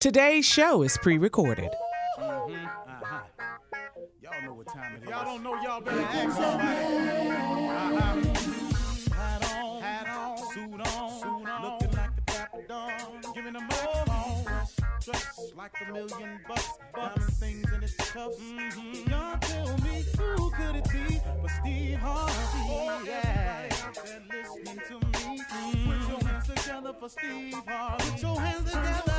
Today's show is pre recorded. Y'all know what time it is. Y'all don't know, y'all better ask somebody. Uh-huh. Hat on, hat on, suit on, suit on. Looking like a million bucks, diamond things in its cuffs. Mm-hmm. Y'all tell me who could it be but Steve Harvey? Yeah. Everybody out there listening to me. Together for Steve Harvey. Put your hands together.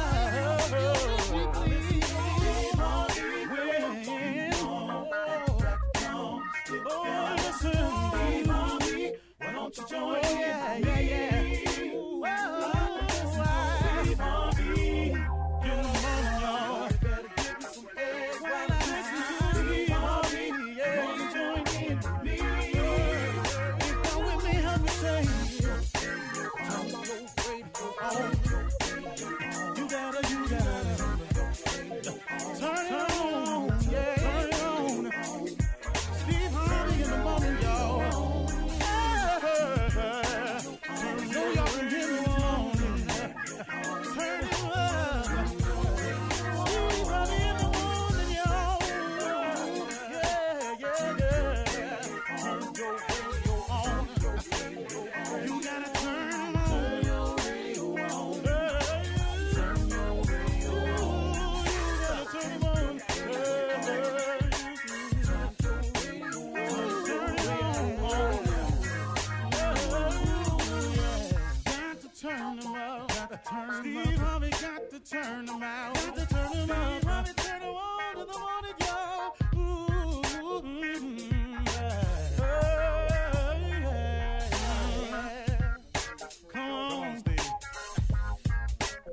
When- Oh, listen. Why don't you join in? Yeah, yeah, yeah.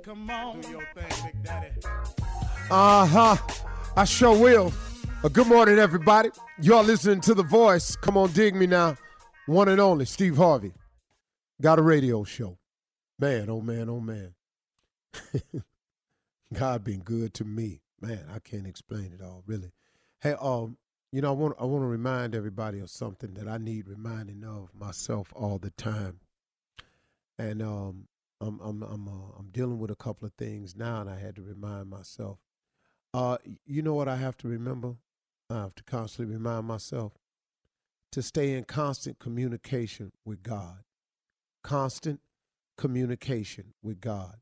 Come on. Do your thing, Big Daddy. Uh huh. I sure will. Uh, good morning, everybody. Y'all listening to The Voice. Come on, dig me now. One and only, Steve Harvey. Got a radio show. Man, oh man, oh man. God been good to me. Man, I can't explain it all, really. Hey, um, you know, I want I want to remind everybody of something that I need reminding of myself all the time. And um, I'm I'm I'm uh, I'm dealing with a couple of things now, and I had to remind myself. Uh, you know what I have to remember? I have to constantly remind myself to stay in constant communication with God. Constant communication with God.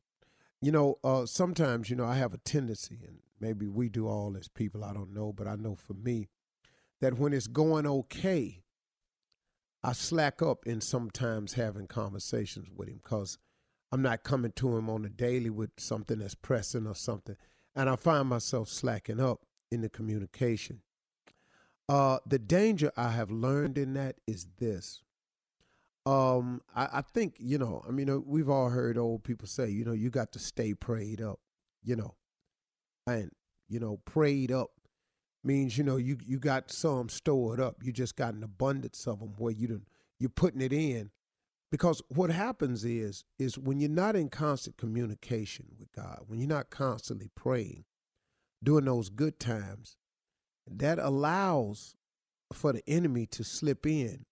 You know, uh, sometimes, you know, I have a tendency, and maybe we do all as people, I don't know, but I know for me that when it's going okay, I slack up in sometimes having conversations with him because I'm not coming to him on a daily with something that's pressing or something. And I find myself slacking up in the communication. Uh, the danger I have learned in that is this. Um, I, I think, you know, I mean, uh, we've all heard old people say, you know, you got to stay prayed up, you know. And, you know, prayed up means, you know, you you got some stored up. You just got an abundance of them where you done, you're putting it in. Because what happens is, is when you're not in constant communication with God, when you're not constantly praying, during those good times, that allows for the enemy to slip in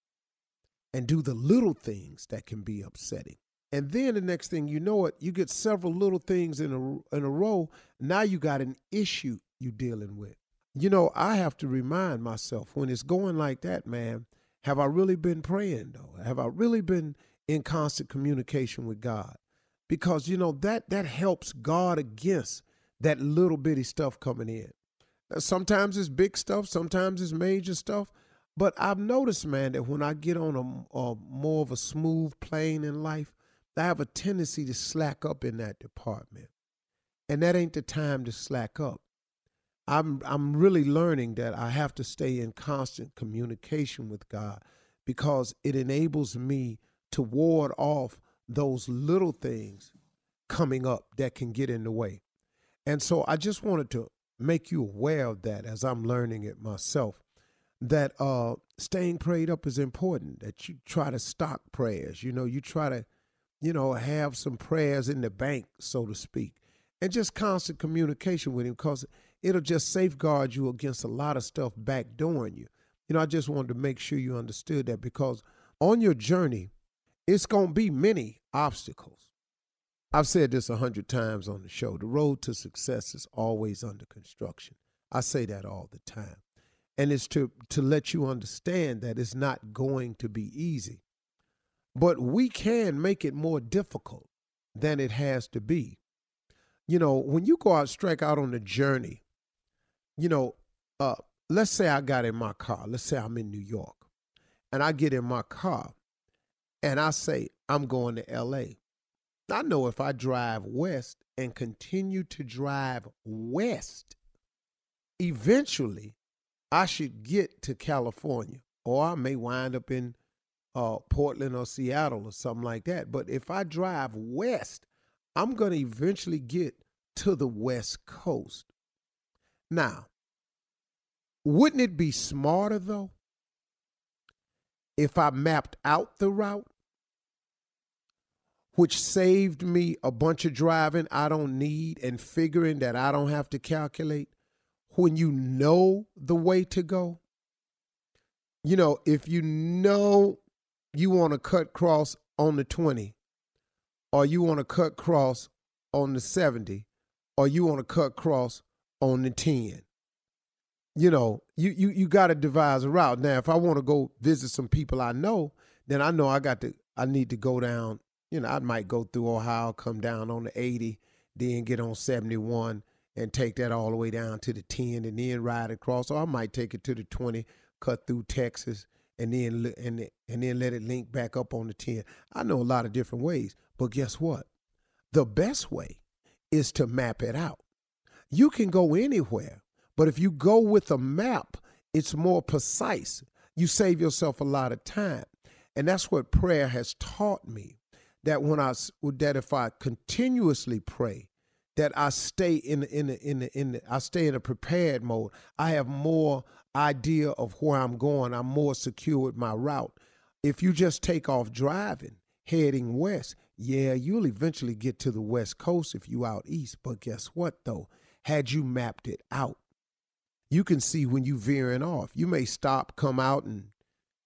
and do the little things that can be upsetting. And then the next thing you know it, you get several little things in a in a row. Now you got an issue you're dealing with. You know, I have to remind myself when it's going like that, man, have I really been praying though? Have I really been in constant communication with God? Because you know that that helps guard against that little bitty stuff coming in. Sometimes it's big stuff, sometimes it's major stuff. But I've noticed, man, that when I get on a, a more of a smooth plane in life, I have a tendency to slack up in that department. And that ain't the time to slack up. I'm I'm really learning that I have to stay in constant communication with God because it enables me to ward off those little things coming up that can get in the way. And so I just wanted to make you aware of that as I'm learning it myself. That uh, staying prayed up is important. That you try to stock prayers. You know, you try to, you know, have some prayers in the bank, so to speak, and just constant communication with Him because it'll just safeguard you against a lot of stuff backdooring you. You know, I just wanted to make sure you understood that because on your journey, it's going to be many obstacles. I've said this a hundred times on the show. The road to success is always under construction. I say that all the time. And it's to, to let you understand that it's not going to be easy. But we can make it more difficult than it has to be. You know, when you go out, strike out on a journey, you know, uh, let's say I got in my car. Let's say I'm in New York and I get in my car and I say, I'm going to LA. I know if I drive west and continue to drive west, eventually I should get to California, or I may wind up in uh, Portland or Seattle or something like that. But if I drive west, I'm going to eventually get to the West Coast. Now, wouldn't it be smarter though if I mapped out the route which saved me a bunch of driving I don't need and figuring that I don't have to calculate when you know the way to go. You know, if you know you want to cut cross on the 20 or you want to cut cross on the 70 or you want to cut cross on the 10 you know you you, you got to devise a route now if i want to go visit some people i know then i know i got to i need to go down you know, I might go through Ohio, come down on the 80, then get on 71 and take that all the way down to the 10 and then ride across. Or I might take it to the 20, cut through Texas, and then and and then let it link back up on the 10. I know a lot of different ways, but guess what? The best way is to map it out. You can go anywhere, but if you go with a map, it's more precise. You save yourself a lot of time. And that's what prayer has taught me that when I that if I continuously pray, that I stay in in in in the, I stay in a prepared mode. I have more idea of where I'm going. I'm more secure with my route. If you just take off driving, heading west, yeah, you'll eventually get to the west coast if you out east. But guess what though? Had you mapped it out, you can see when you veering off. You may stop, come out, and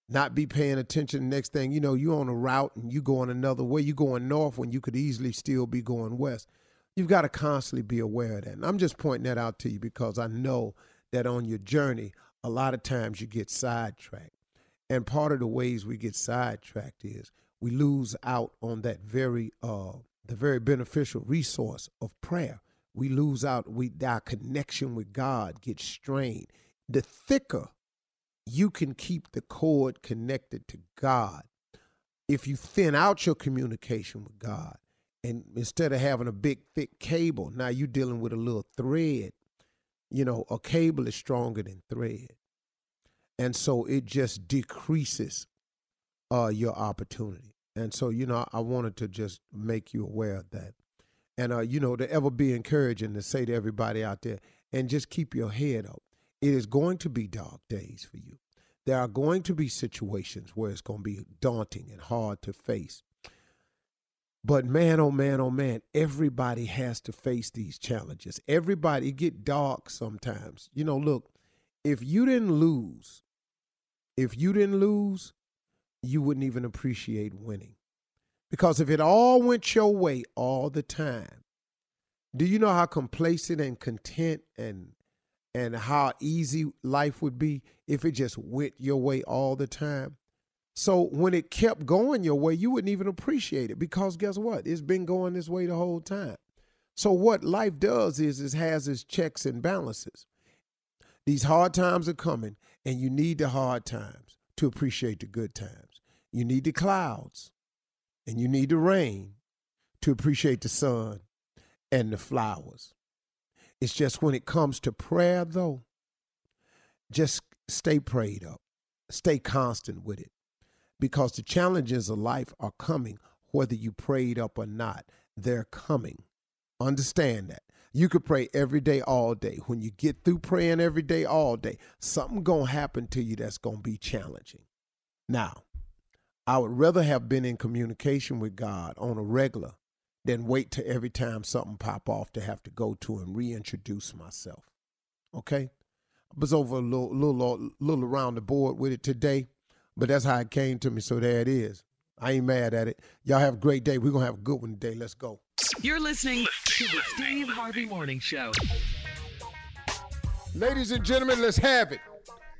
not be paying attention. Next thing you know, you're on a route and you going another way. You're going north when you could easily still be going west. You've got to constantly be aware of that. And I'm just pointing that out to you because I know that on your journey, a lot of times you get sidetracked. And part of the ways we get sidetracked is we lose out on that very uh, the very beneficial resource of prayer. We lose out. We our connection with God gets strained. The thicker you can keep the cord connected to God. If you thin out your communication with God, and instead of having a big thick cable, now you're dealing with a little thread. You know, a cable is stronger than thread. And so it just decreases uh, your opportunity. And so, you know, I wanted to just make you aware of that. And, uh, you know, to ever be encouraging to say to everybody out there, and just keep your head up. It is going to be dark days for you. There are going to be situations where it's going to be daunting and hard to face. But man, oh man, oh man, everybody has to face these challenges. Everybody get dark sometimes. You know, look, if you didn't lose, if you didn't lose, you wouldn't even appreciate winning. Because if it all went your way all the time, do you know how complacent and content and and how easy life would be if it just went your way all the time. So when it kept going your way, you wouldn't even appreciate it because guess what? It's been going this way the whole time. So what life does is it has its checks and balances. These hard times are coming, and you need the hard times to appreciate the good times. You need the clouds and you need the rain to appreciate the sun and the flowers. It's just when it comes to prayer, though, just stay prayed up, stay constant with it, because the challenges of life are coming, whether you prayed up or not. They're coming. Understand that. You could pray every day, all day. When you get through praying every day, all day, something gonna happen to you that's gonna be challenging. Now, I would rather have been in communication with God on a regular than wait to every time something pop off to have to go to and reintroduce myself. Okay? I was over a little, little, uh, little around the board with it today, but that's how it came to me. So there it is. I ain't mad at it. Y'all have a great day. We're gonna have a good one today. Let's go. You're listening to the Steve Harvey Morning Show. Ladies and gentlemen, let's have it.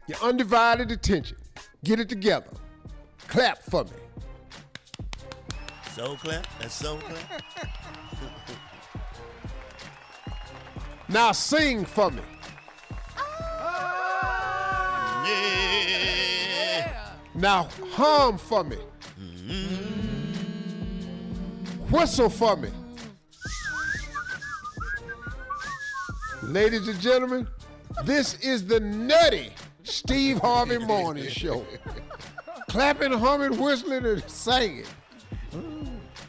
Your undivided attention. Get it together. Clap for me. Soul clap. That's soul clap. Now sing for me. Yeah. Now hum for me. Mm-hmm. Whistle for me. Ladies and gentlemen, this is the nutty Steve Harvey Morning Show. Clapping, humming, whistling, and singing.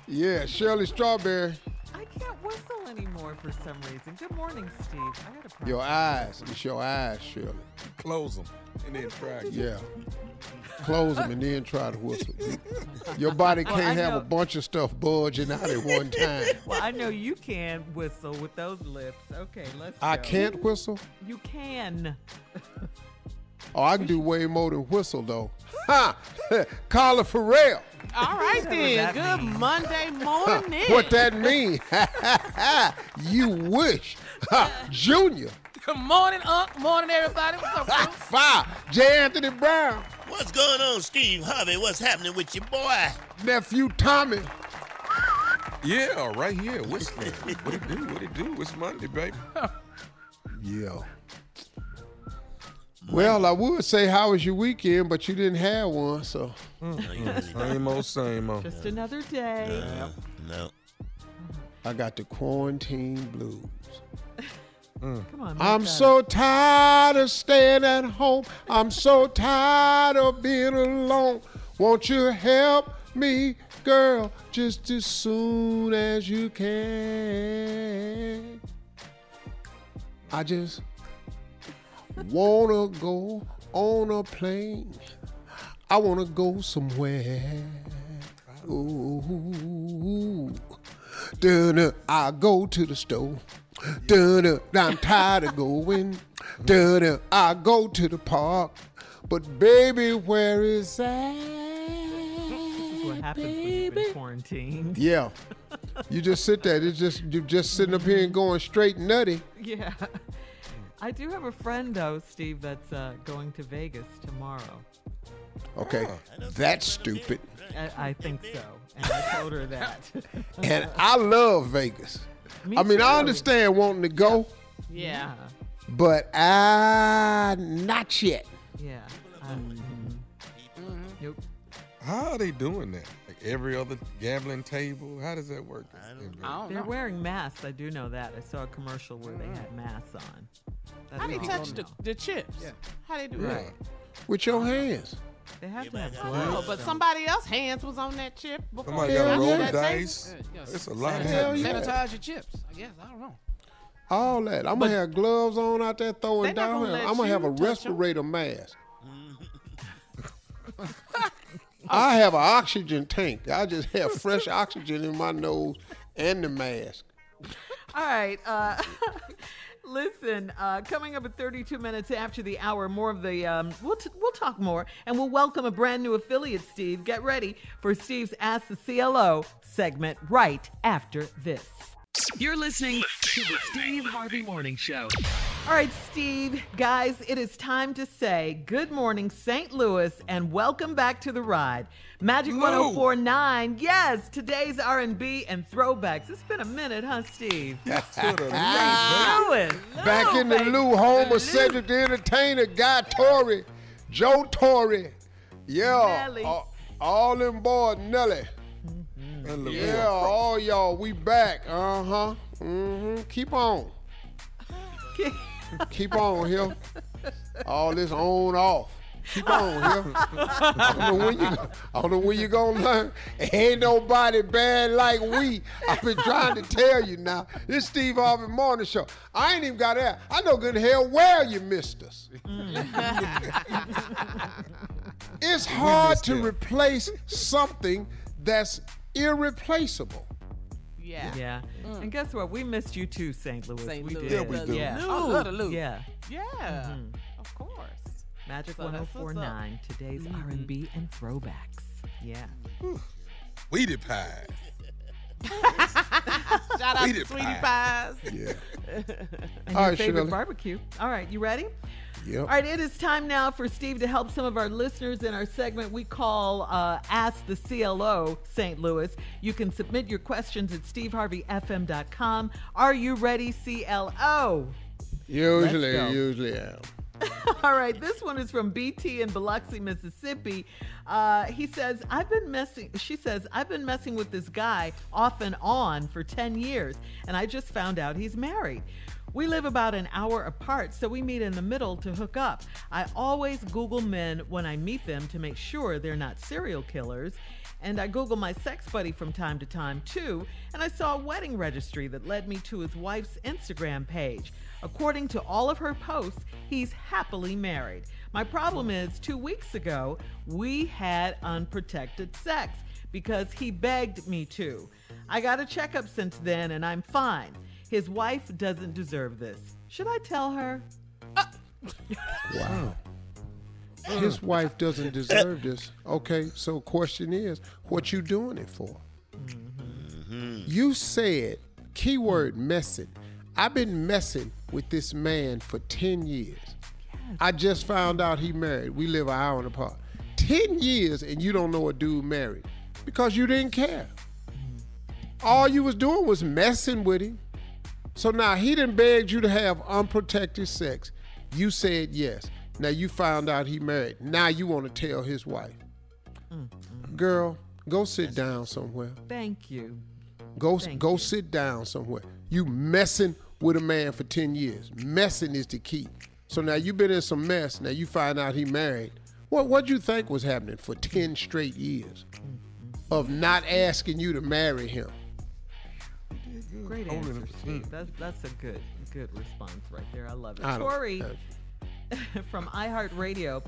Yeah, Shirley Strawberry, I can't whistle anymore for some reason. Good morning, Steve. I had a problem. your eyes. It's your eyes, Shirley. Close them and then try. Yeah. Close them and then try to whistle. Your body can't I have a bunch of stuff bulging out at one time. Well, I know you can whistle with those lips. Okay, let's. I go. can't whistle. You can. Oh, I can do way more than whistle though. Ha! Carla Farrell. All right then. Good mean? Monday morning. What that mean? you wish. Junior. Good morning, Unc. Morning, everybody. What's up, Ha! Fire. J. Anthony Brown. What's going on, Steve Harvey? What's happening with your boy? Nephew Tommy. Yeah, right here. Whistling. what it do? What it do? It's Monday, baby. Yeah. Well, I would say how was your weekend, but you didn't have one, so Same old, same old. Just another day. No, no. I got the quarantine blues. Mm. Come on. make I'm that so tired of staying at home. I'm so tired of being alone. Won't you help me, girl, just as soon as you can? I just wanna go on a plane. I wanna go somewhere. Ooh. I go to the store. Dun, I'm tired of going. Dun, I go to the park. But baby, where is that? This is what happens when you've been quarantined. Yeah. You just sit there. It's just you're just sitting up here and going straight nutty. Yeah. I do have a friend though, Steve, that's uh, going to Vegas tomorrow. Okay. That's stupid. I, I think so, and I told her that. And I love Vegas. Me I mean, too. I understand wanting to go, Yeah. but I not yet. Yeah. Um, Nope. How are they doing that? Like every other gambling table? How does that work? I don't They're know. wearing masks. I do know that. I saw a commercial where they had masks on. That's How they all touch the, the chips? How they do Yeah. that? With your hands. They have to have gloves. No, but somebody else's hands was on that chip before. Somebody Hell got to roll the dice. Yeah, yeah, It's a lot sanitize- Hell yeah. Sanitize your chips. I guess. I don't know. All that. I'm gonna have gloves on out there throwing down. I'm gonna have a you touch 'em. respirator mask. I have an oxygen tank. I just have fresh oxygen in my nose and the mask. All right. Uh, listen, uh, coming up at 32 minutes after the hour, more of the, um, we'll, t- we'll talk more and we'll welcome a brand new affiliate, Steve. Get ready for Steve's Ask the CLO segment right after this. You're listening to the Steve Harvey Morning Show. All right, Steve, guys, it is time to say good morning, St. Louis, and welcome back to the ride. Magic Lou. 1049. Yes, today's R&B and throwbacks. It's been a minute, huh, Steve? Ah. Louis. Back in the. Lou home The of Cedric the Entertainer, Guy Torry, Joe Torry. Yeah. Nelly. All, them boys, Nelly. And Lavelle Yeah, all y'all, we back. Uh huh. Mm-hmm. Keep on. Keep on here. All this on off. Keep on here. I don't know when you. I don't know when you gonna learn. Ain't nobody bad like we. I've been trying to tell you now. This Steve Harvey Morning Show. I ain't even got that. I know good hell where you missed us. it's hard to replace something that's irreplaceable. Yeah. Yeah. Mm. And guess what? We missed you too, St. Louis. St. We Louis. did. Yeah, we do. Yeah. I love the Lou. Yeah. Yeah. Mm-hmm. Of course. Magic So that's what's up. 1049. Today's mm-hmm. R&B and throwbacks. Yeah. Sweetie pie. Shout out Sweetie to Sweetie pie. Pies. Yeah. And All your right, favorite Shirley. barbecue. All right, you ready? Yep. All right, it is time now for Steve to help some of our listeners in our segment we call uh, Ask the CLO St. Louis. You can submit your questions at steveharveyfm.com. Are you ready, CLO? Usually, usually am. All right, this one is from BT in Biloxi, Mississippi. Uh, he says, I've been messing, she says, I've been messing with this guy off and on for 10 years, and I just found out he's married. We live about an hour apart, so we meet in the middle to hook up. I always Google men when I meet them to make sure they're not serial killers. And I Google my sex buddy from time to time too, and I saw a wedding registry that led me to his wife's Instagram page. According to all of her posts, he's happily married. My problem is, two weeks ago, we had unprotected sex because he begged me to. I got a checkup since then, and I'm fine. His wife doesn't deserve this. Should I tell her? Wow. His wife doesn't deserve this. Okay, so question is, what you doing it for? Mm-hmm. You said, keyword messing. I've been messing with this man for 10 years. I just found out he married. We live an hour apart. 10 years and you don't know a dude married because you didn't care. Mm-hmm. All you was doing was messing with him. So now he didn't beg you to have unprotected sex. You said yes. Now you found out he married. Now you want to tell his wife. Mm-hmm. Girl, go sit down somewhere. Thank you. Go Thank go you. sit down somewhere. You messing with a man for 10 years. Messing is the key. So now you've been in some mess. Now you find out he married. What what you think was happening for 10 straight years mm-hmm. of not asking you to marry him? Great answer, Steve. That's that's a good good response right there. I love it. Tori from iHeartRadio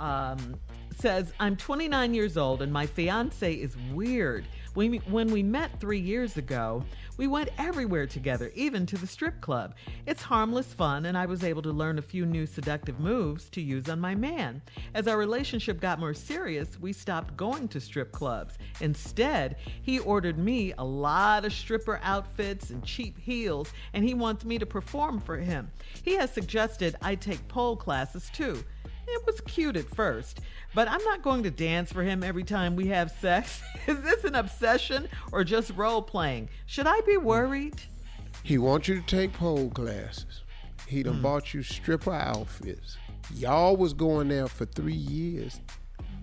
um, says, "I'm 29 years old and my fiance is weird. We, when we met three years ago, we went everywhere together, even to the strip club. It's harmless fun, and I was able to learn a few new seductive moves to use on my man. As our relationship got more serious, we stopped going to strip clubs. Instead, he ordered me a lot of stripper outfits and cheap heels, and he wants me to perform for him. He has suggested I take pole classes too. It was cute at first, but I'm not going to dance for him every time we have sex. Is this an obsession or just role playing? Should I be worried? He wants you to take pole classes. He done hmm. bought you stripper outfits. Y'all was going there for three years,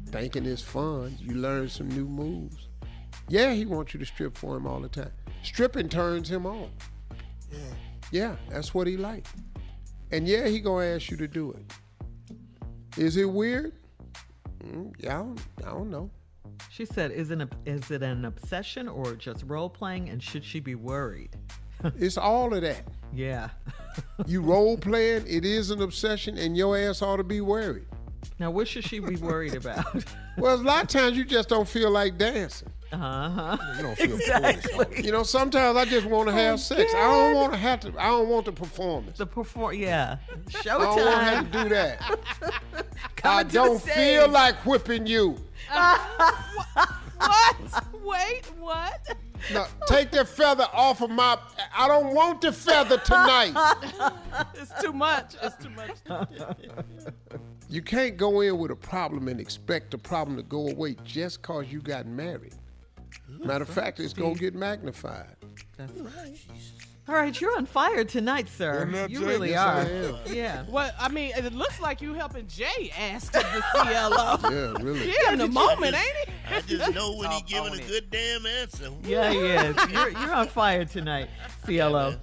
thinking it's fun. You learned some new moves. Yeah, he wants you to strip for him all the time. Stripping turns him on. Yeah. Yeah, that's what he like. And yeah, he gonna ask you to do it. Is it weird? Mm, yeah, I don't, I don't know. She said, is it, a, is it an obsession or just role playing? And should she be worried? It's all of that. Yeah. You role playing, it is an obsession, and your ass ought to be worried. now, what should she be worried about? Well, a lot of times you just don't feel like dancing. Uh huh. You don't feel foolish. You know, sometimes I just want to have sex. I don't want to have to. I don't want the performance. The perform, yeah. I don't want to have Showtime. to do that. I don't feel like whipping you. What? Wait, what? No, take the feather off of my. I don't want the feather tonight. It's too much. It's too much. You can't go in with a problem and expect the problem to go away just cause you got married. Matter of fact, it's gonna get magnified. That's right. All right, you're on fire tonight, sir. You Jay? really Yes, I are. am. Yeah. Well, I mean, it looks like you helping Jay ask the CLO. Yeah, really. Yeah, in the moment, ain't he? I just know when he giving a good damn answer. Yeah, he is. You're, you're on fire tonight, CLO.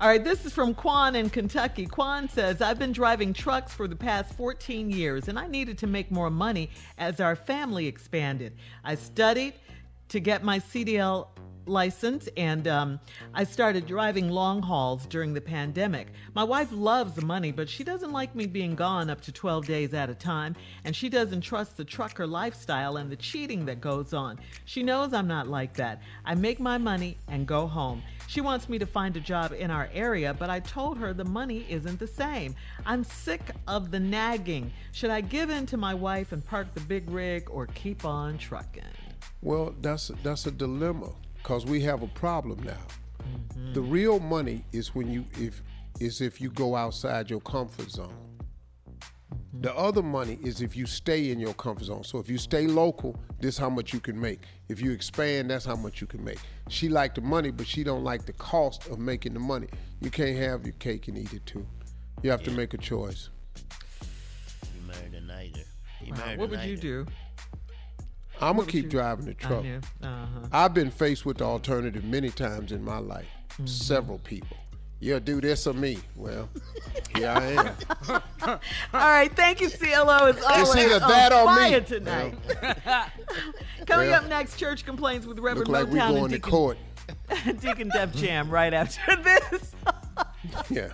All right, this is from Quan in Kentucky. Quan says, I've been driving trucks for the past 14 years and I needed to make more money as our family expanded. I studied to get my CDL license and um, I started driving long hauls during the pandemic. My wife loves the money, but she doesn't like me being gone up to 12 days at a time, and she doesn't trust the trucker lifestyle and the cheating that goes on. She knows I'm not like that. I make my money and go home. She wants me to find a job in our area, but I told her the money isn't the same. I'm sick of the nagging. Should I give in to my wife and park the big rig or keep on trucking? Well, that's that's a dilemma because we have a problem now. Mm-hmm. The real money is when you if is if you go outside your comfort zone. Mm-hmm. The other money is if you stay in your comfort zone. So if you stay local, this how much you can make. If you expand, that's how much you can make. She like the money, but she don't like the cost of making the money. You can't have your cake and eat it too. You have to make a choice. He married a nighter. He Wow, what a would you do? I'm gonna keep you- driving the truck. Uh-huh. I've been faced with the alternative many times in my life. Mm-hmm. Several people. You'll do this or me. Well, here I am. All right, thank you, CLO. As always, either on that or me. fire tonight. Coming Well, up next, church complaints with Reverend Look like we Motown going and to Deacon, court. Deacon Def Jam right after this. Yeah.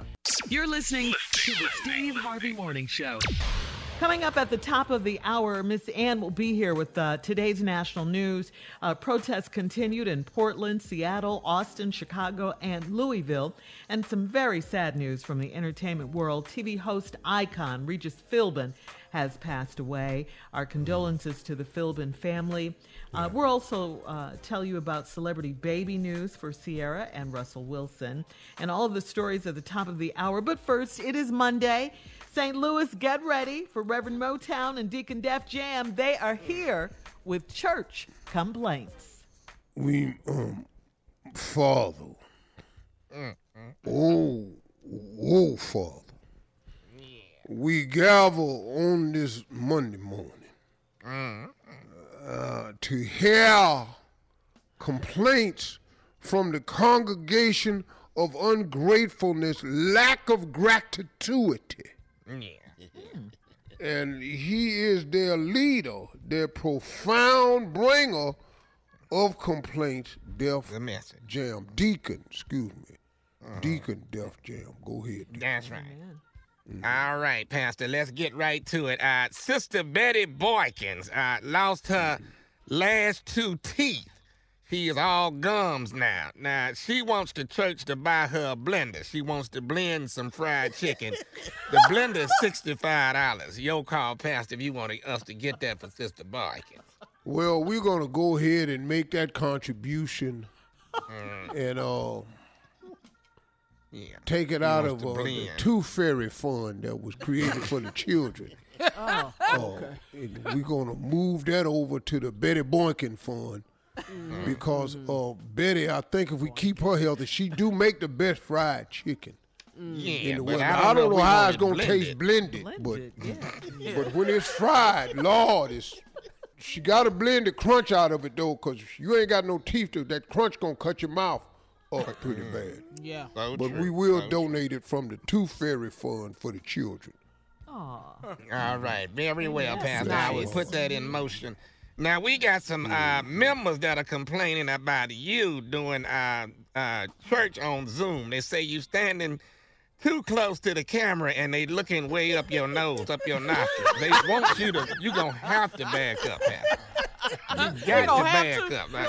You're listening to the Steve Harvey Morning Show. Coming up at the top of the hour, Miss Ann will be here with uh, today's national news. Uh, protests continued in Portland, Seattle, Austin, Chicago, and Louisville. And some very sad news from the entertainment world. TV host icon Regis Philbin has passed away. Our condolences to the Philbin family. Uh, we'll also uh, tell you about celebrity baby news for Ciara and Russell Wilson, and all of the stories at the top of the hour. But first, it is Monday. St. Louis, get ready for Reverend Motown and Deacon Def Jam. They are here with church complaints. We, um, Father. Oh, oh, Father. We gather on this Monday morning uh, to hear complaints from the congregation of ungratefulness, lack of gratitude. And he is their leader, their profound bringer of complaints, Def The message. Jam. Deacon, excuse me. Deacon Def Jam. Go ahead. Deacon. That's right. All right, Pastor, let's get right to it. Uh, Sister Betty Boykins uh, lost her last two teeth. She is all gums now. Now, she wants the church to buy her a blender. She wants to blend some fried chicken. the blender is $65. Your call, Pastor, if you want us to get that for Sister Boykins. Well, we're gonna go ahead and make that contribution and uh Yeah. take it out of to uh, the blend. Tooth Fairy Fund that was created for the children. Oh, okay. we're gonna move that over to the Betty Boykin Fund. Mm-hmm. Because uh, Betty, I think if we keep her healthy, she do make the best fried chicken mm-hmm. Yeah, in the world. I don't, I don't know, if how it's gonna blended. taste blended, blended, but yeah. but when it's fried, Lord, it's she got to blend the crunch out of it though, cause you ain't got no teeth. To, that crunch gonna cut your mouth up pretty bad. Yeah. So But true, we will so donate it from the Tooth Fairy Fund for the children. Aw. All right, very well, That's Pastor. I will put that in motion. Now we got some uh, members that are complaining about you doing uh, uh, church on Zoom. They say you standing too close to the camera and they looking way up your nose, up your nostrils. They want you to. You gonna have to back up, Pastor. You got to gonna back to? up. man.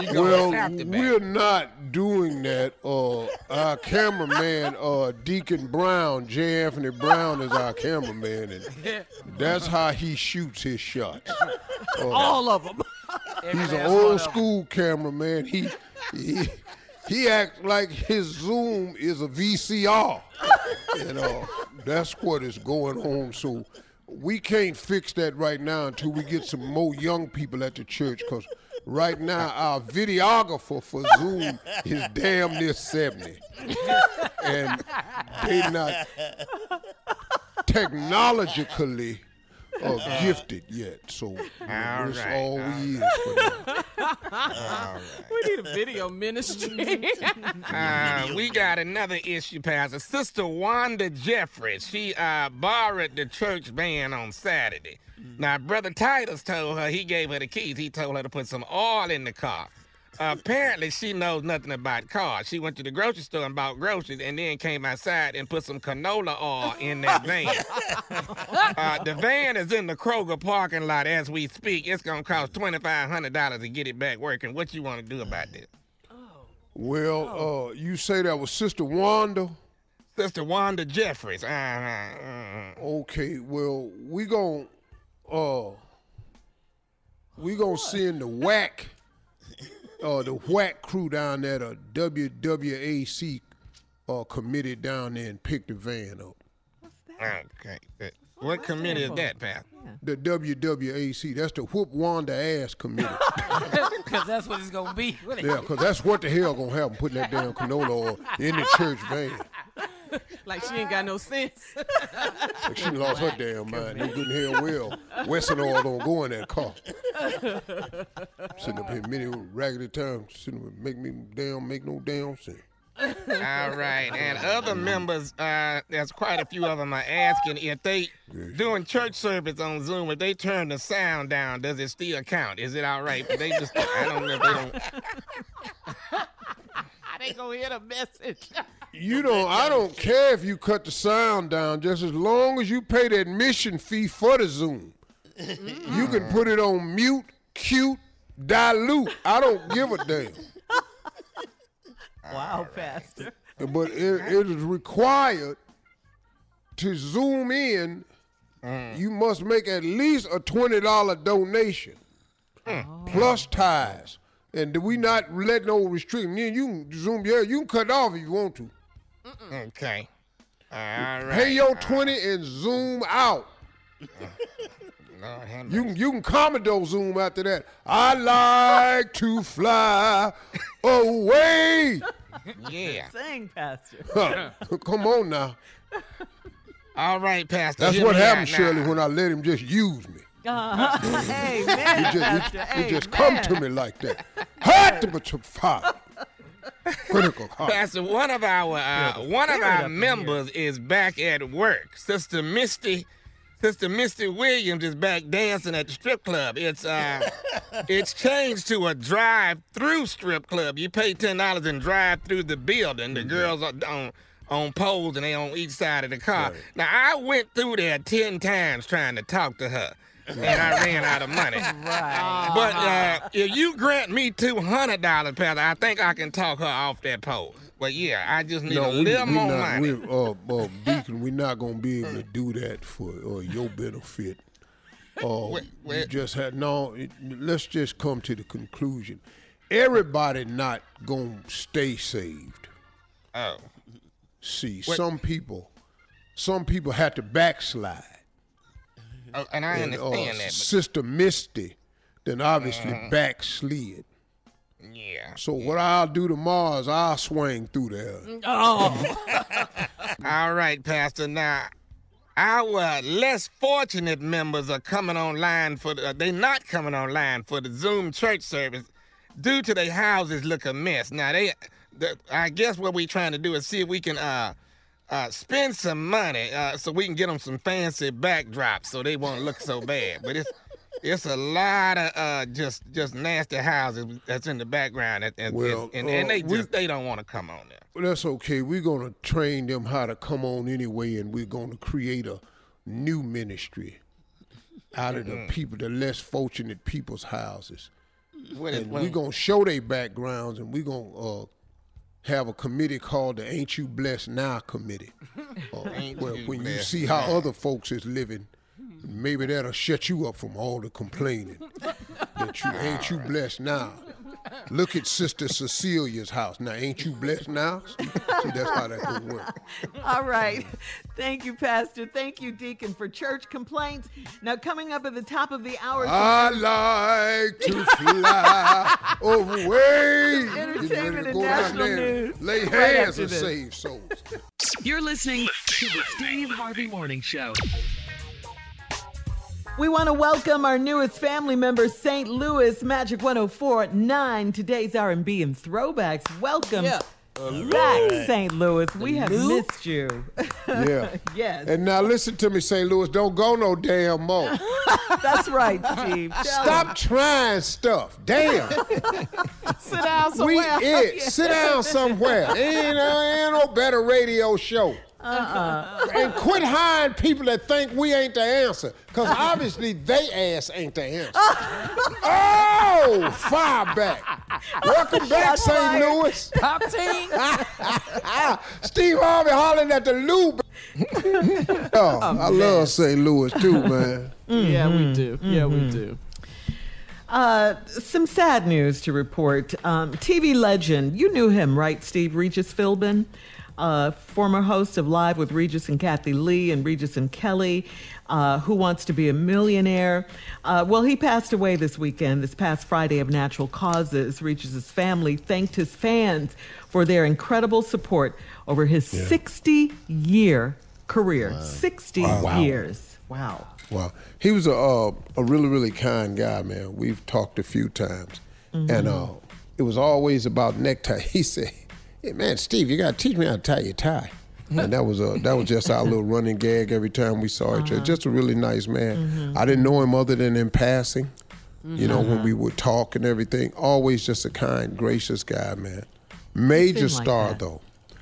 You gonna Well, have to back we're not doing that. Uh, our cameraman, uh, Deacon Brown, J. Anthony Brown, is our cameraman, and that's how he shoots his shots. Uh, All of them. He's an old school cameraman. He he he acts like his Zoom is a VCR. You know, that's what is going on. So we can't fix that right now until we get some more young people at the church. Cause right now our videographer for Zoom is damn near seventy, and they not technologically uh, gifted yet. So that's right, all we is for. We need a video ministry. Uh, we got another issue, Pastor. Sister Wanda Jeffries, she uh, borrowed the church van on Saturday. Now, Brother Titus told her, he gave her the keys. He told her to put some oil in the car. Apparently, she knows nothing about cars. She went to the grocery store and bought groceries and then came outside and put some canola oil in that van. uh, the van is in the Kroger parking lot as we speak. It's going to cost $2,500 to get it back working. What you want to do about this? Well, uh, you say that was Sister Wanda. Sister Wanda Jeffries. Uh, uh. Okay, well, we gon' uh we gonna send the whack, uh, the whack crew down there, the WWAC uh, committee down there and pick the van up. What's that? Okay. good. What committee is that, Pastor? The WWAC, that's the whoop Wanda ass committee. Because that's what it's gonna be. Yeah, because that's what the hell gonna happen putting that damn canola oil in the church van. Like she ain't got no sense. Like she lost her damn mind. No good in hell well. Wesson oil don't go in that car. Sitting up here many raggedy times, sitting up make me damn make no damn sense. All right, and other members, uh, there's quite a few of them are asking if they doing church service on Zoom, if they turn the sound down, does it still count? Is it all right? But They just, I don't know if they don't. They gonna hear the message. You don't. I don't care if you cut the sound down, just as long as you pay the admission fee for the Zoom. You can put it on mute, cute, dilute. I don't give a damn. Wow, Pastor. But it, it is required to zoom in. You must make at least a twenty dollar donation mm. plus ties. And do we not let no restriction. Then you can zoom. Yeah, you can cut off if you want to. Okay. All right. Pay your uh, twenty and zoom out. Lord You can you can Commodore zoom after that. I like to fly away. Yeah. Sing, Pastor. Huh. Come on now. All right, Pastor. That's hear what me happens, now. Shirley, when I let him just use me. Uh, amen, It just, Pastor. it, it just come to me like that. Had to be to fire. Critical heart. Pastor, one of our uh, one of our members is back at work. Sister Misty, Sister Misty Williams is back dancing at the strip club. It's uh, it's changed to a drive-through strip club. You pay ten dollars and drive through the building. The girls are on on poles and they on each side of the car. Now I went through there ten times trying to talk to her. And I ran out of money. Right. But uh, if you grant me two hundred dollars, Pastor, I think I can talk her off that pole. But yeah, I just need a No, we, little we more not, money. we, uh, uh, Deacon, we're not gonna be able to do that for uh, your benefit. Uh, Wait, you just had no. It, let's just come to the conclusion. Everybody not gonna stay saved. oh, See, What- some people, some people had to backslide. Oh, and I And, understand uh, that. Sister Misty, then obviously backslid. Yeah. So what I'll do tomorrow is I'll swing through there. Oh. All right, Pastor. Now, our less fortunate members are coming online for the. Uh, they not coming online for the Zoom church service due to their houses look a mess. Now they, the, I guess what we're trying to do is see if we can uh, uh, spend some money uh, so we can get them some fancy backdrops so they won't look so bad. But it's it's a lot of uh, just just nasty houses that's in the background, and, and, Well, and, and they we- just they don't want to come on there. Well, that's okay. We're gonna train them how to come on anyway, and we're gonna create a new ministry out of the people, the less fortunate people's houses, What is- and we're gonna show their backgrounds, and we're gonna uh, have a committee called the "Ain't You Blessed Now" committee. Uh, well, You when you see how other folks is living, maybe that'll shut you up from all the complaining. that you ain't you blessed now. Look at Sister Cecilia's house. Now, ain't you blessed now? See, see that's how that could work. All right. Thank you, Pastor. Thank you, Deacon, for church complaints. Now, coming up at the top of the hour, I like to fly away. Get ready Entertainment to and go national there news. Lay hands after and this. save souls. You're listening to the Steve Harvey Morning Show. We want to welcome our newest family member, St. Louis Magic 104.9. Today's R&B and throwbacks. Welcome Yeah. back, St. Louis. We have new- missed you. Yeah. yes, And now listen to me, St. Louis. Don't go no damn more. that's right, Steve. Tell 'em. Stop trying stuff. Damn. Sit down somewhere. We somewhere. it. Sit down somewhere. Ain't, ain't no better radio show. Uh-uh. And quit hiring people that think we ain't the answer. Because obviously they ass ain't the answer. oh, fire back. Welcome back, St. Louis. Top team. Steve Harvey hollering at the lube. oh, I love St. Louis too, man. Yeah, we do. Yeah, we do. Uh, some sad news to report. Um, TV legend, you knew him, right, Steve Regis Philbin? Uh, former host of Live with Regis and Kathie Lee and Regis and Kelly, uh, Who Wants to Be a Millionaire. Uh, well, he passed away this weekend, this past Friday, of natural causes. Regis's family thanked his fans for their incredible support over his 60 year career. 60 Wow. years. Wow. Wow, he was a uh, a really really kind guy, man. We've talked a few times, and uh, it was always about necktie. He said, "Hey man, Steve, you got to teach me how to tie your tie." And that was a that was just our little running gag every time we saw each other. Uh-huh. Just a really nice man. Mm-hmm. I didn't know him other than in passing, you know, when uh-huh. we would talk and everything. Always just a kind, gracious guy, man. Major seemed like star though,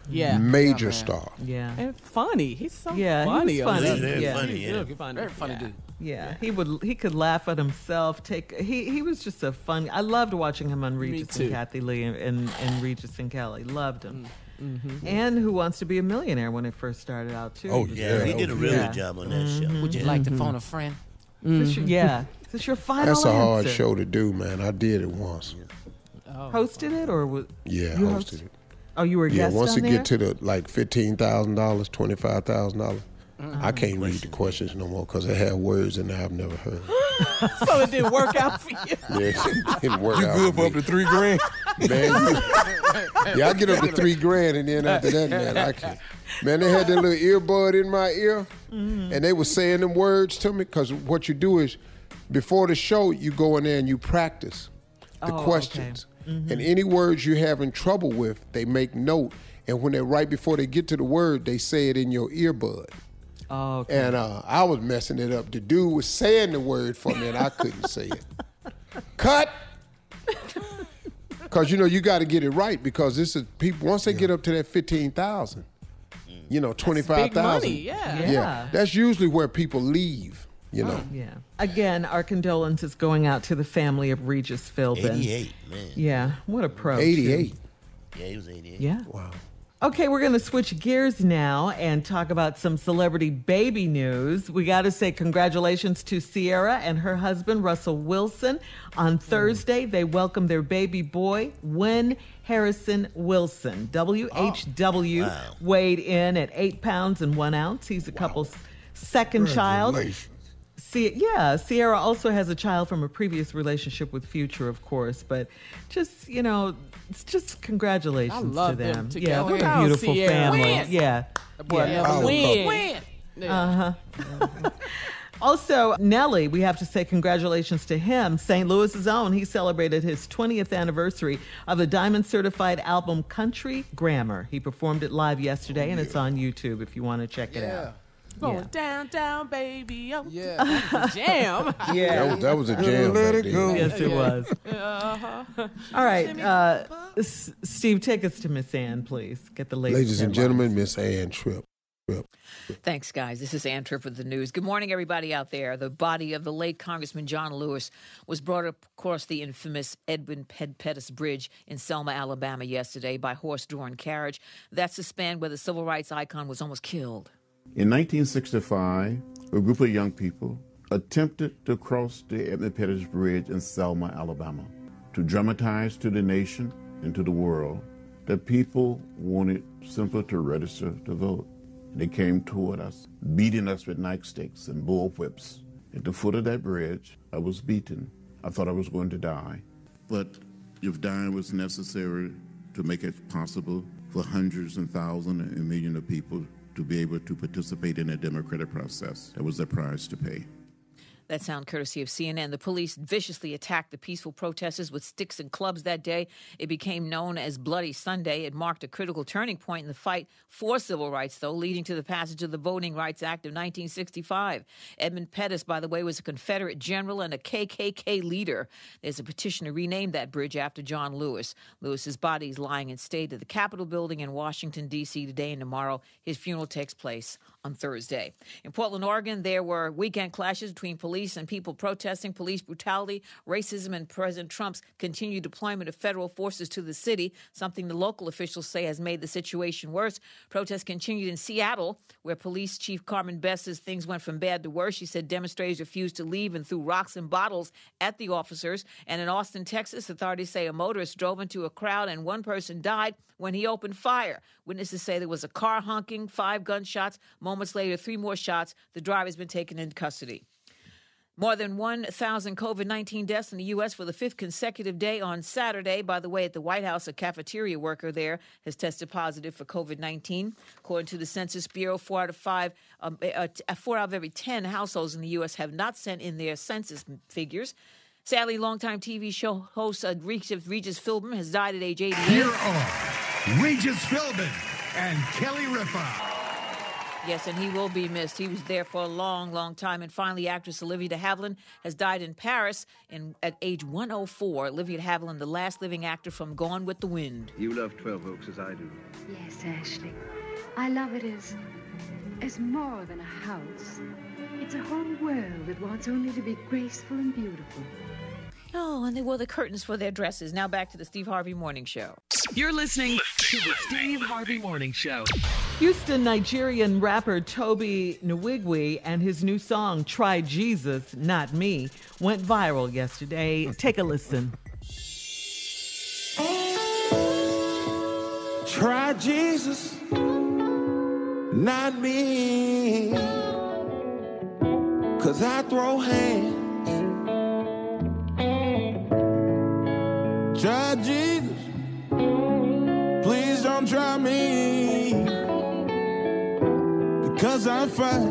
Yeah. major star. Yeah. And funny. He's so Yeah, he was funny. on funny. this. Yeah. funny, yeah. real funny. Very funny dude. Yeah, he would. He could laugh at himself. Take. He he was just a fun. I loved watching him on Regis and Kathie Lee and, and, and Regis and Kelly. Loved him. Mm-hmm. mm-hmm. And Who Wants to Be a Millionaire when it first started out too. Oh, Yeah, Yeah, he did a was really good. good job on that mm-hmm. show. Would you like to phone a friend? Is your- mm-hmm. yeah. Is this your final That's a hard answer? show to do, man. I did it once. Oh. Hosted it or was? Yeah, You hosted host- it. Oh, you were a Yeah, once on it there. get to the like fifteen thousand dollars, twenty five thousand dollars, I can't read the questions no more because they have words in there I've never heard. So it didn't work out for you. Yeah, it didn't work You out good for for up to three grand? man. you- yeah, I get up to three grand, and then after that, man, I can't. Man, they had that little earbud in my ear, Mm-hmm. and they were saying them words to me because what you do is, before the show, you go in there and you practice the Oh, okay. Mm-hmm. and any words you're having trouble with, they make note, and when they right before they get to the word, they say it in your earbud. Oh, okay. And uh, I was messing it up. The dude was saying the word for me, and I couldn't say it. Cut. Because you know you got to get it right because this is people. Once they get up to that fifteen thousand, you know twenty five thousand. Thousand. Yeah. Yeah. that's usually where people leave. You know, yeah. Again, our condolences going out to the family of Regis Philbin. 88, man. Yeah. What a pro. too. eighty eight. Yeah, he was 88. Yeah. Wow. Okay, we're going to switch gears now and talk about some celebrity baby news. We got to say congratulations to Ciara and her husband, Russell Wilson. On hmm. Thursday, they welcomed their baby boy, Win Harrison Wilson. WHW oh, Wow. weighed in at eight pounds and one ounce. He's a couple's second child. Congratulations. See, yeah, Ciara also has a child from a previous relationship with Future, of course, but just you know, it's just congratulations I love to them them. together. Yeah, what a Oh, beautiful Ciara. family. Win. Yeah. Boy, yeah. never Win. win. Uh-huh. Also, Nelly, we have to say congratulations to him. St. Louis's own. He celebrated his 20th anniversary of the Diamond Certified album Country Grammar. He performed it live yesterday, and it's oh, on YouTube if you want to check it out. Going Yeah. down, down, baby. Oh, Yeah. jam. That was that was a jam. Let it go. Yes, it was. All right, uh, S- Steve, take us to Miss Ann, please. Get the latest. Ladies and headlines. gentlemen, Miss Ann Tripp. Tripp. Thanks, guys. This is Ann Tripp with the news. Good morning, everybody out there. The body of the late Congressman John Lewis was brought across the infamous Edwin Ped- Pettus Bridge in Selma, Alabama, yesterday by horse-drawn carriage. That's the span where the civil rights icon was almost killed. In 1965, a group of young people attempted to cross the Edmund Pettus Bridge in Selma, Alabama, to dramatize to the nation and to the world that people wanted simply to register to vote. They came toward us, beating us with nightsticks and bull whips. At the foot of that bridge, I was beaten. I thought I was going to die. But if dying was necessary to make it possible for hundreds and thousands and millions of people to be able to participate in a democratic process, that was the price to pay. That sound courtesy of CNN. The police viciously attacked the peaceful protesters with sticks and clubs that day. It became known as Bloody Sunday. It marked a critical turning point in the fight for civil rights, though, leading to the passage of the Voting Rights Act of 1965. Edmund Pettus, by the way, was a Confederate general and a KKK leader. There's a petition to rename that bridge after John Lewis. Lewis's body is lying in state at the Capitol building in Washington, D.C. today and tomorrow. His funeral takes place on Thursday. In Portland, Oregon, there were weekend clashes between police and people protesting police brutality, racism, and President Trump's continued deployment of federal forces to the city, something the local officials say has made the situation worse. Protests continued in Seattle, where Police Chief Carmen Best says things went from bad to worse. She said demonstrators refused to leave and threw rocks and bottles at the officers. And in Austin, Texas, authorities say a motorist drove into a crowd and one person died when he opened fire. Witnesses say there was a car honking, five gunshots. Moments later, three more shots. The driver's been taken into custody. More than 1,000 COVID 19 deaths in the U.S. for the fifth consecutive day on Saturday. By the way, at the White House, a cafeteria worker there has tested positive for COVID 19. According to the Census Bureau, four out of five, um, uh, uh, four out of every 10 households in the U.S. have not sent in their census figures. Sadly, longtime TV show host uh, Regis, Regis Philbin has died at age 88. Here are Regis Philbin and Kelly Ripa. Yes, and he will be missed. He was there for a long, long time. And finally, actress Olivia de Havilland has died in Paris in, at age 104. Olivia de Havilland, the last living actor from Gone with the Wind. You love 12 Oaks as I do. Yes, Ashley. I love it as. as more than a house. It's a whole world that wants only to be graceful and beautiful. Oh, and they wore the curtains for their dresses. Now back to the Steve Harvey Morning Show. You're listening to the Steve Harvey Morning Show. Houston Nigerian rapper Tobe Nwigwe and his new song Try Jesus, Not Me went viral yesterday. Take a listen. Try Jesus, not me. Cause I throw hands. Try Jesus, please don't try me. Because I fight.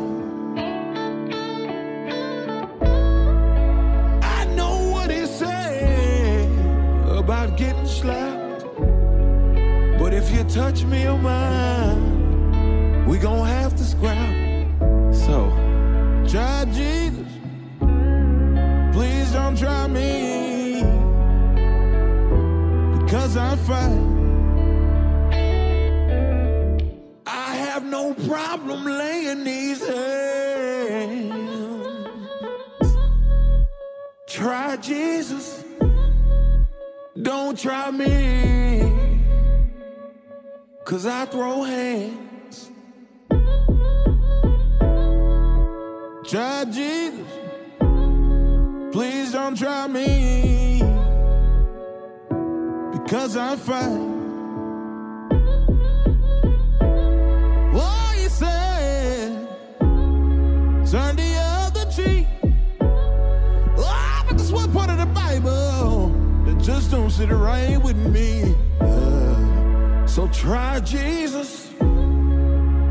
I know what he said about getting slapped. But if you touch me oh or mine, we gon' have to scrap. So, try Jesus. Please don't try me. Because I fight. No problem laying these hands. Try Jesus. Don't try me. Cause I throw hands. Try Jesus. Please don't try me. Because I'm fight. Turn the other cheek. Oh, but that's one part of the Bible that just don't sit right with me. Uh, so try Jesus.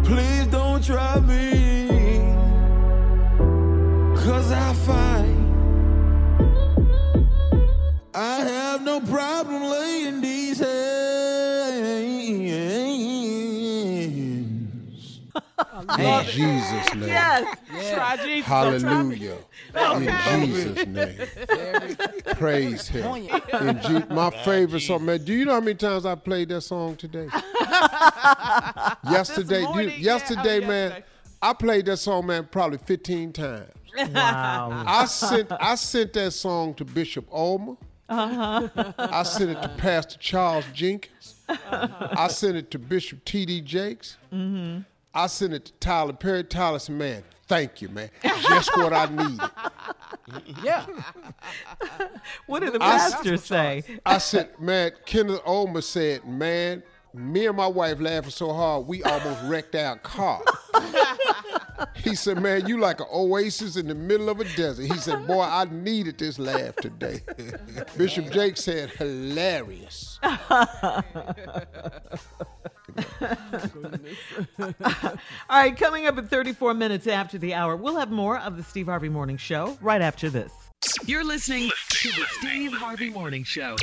Please don't try me. Cause I fight. I have no problem laying these In Jesus' name. Yes. Try Jesus. don't try me. Hallelujah. Okay. In Jesus' name. Praise him. In Je- my favorite song, man. Do you know how many times I played that song today? yesterday, you- morning, yeah. yesterday, Oh, man. yesterday. I played that song, man, probably 15 times. Wow. I sent I sent that song to Bishop Ulmer. Uh-huh. I sent it to Pastor Charles Jenkins. I sent it to Bishop T.D. Jakes. Mm-hmm. I sent it to Tyler Perry. Tyler said, man, thank you, man. Just what I needed. Yeah. What did the I- pastor say? I said, man, Kenneth Ulmer said, man, me and my wife laughing so hard, we almost wrecked our car. he said, man, you like an oasis in the middle of a desert. He said, boy, I needed this laugh today. Bishop Jake said, hilarious. All right, coming up at 34 minutes after the hour, we'll have more of the Steve Harvey Morning Show right after this. You're listening to the Steve Harvey Morning Show.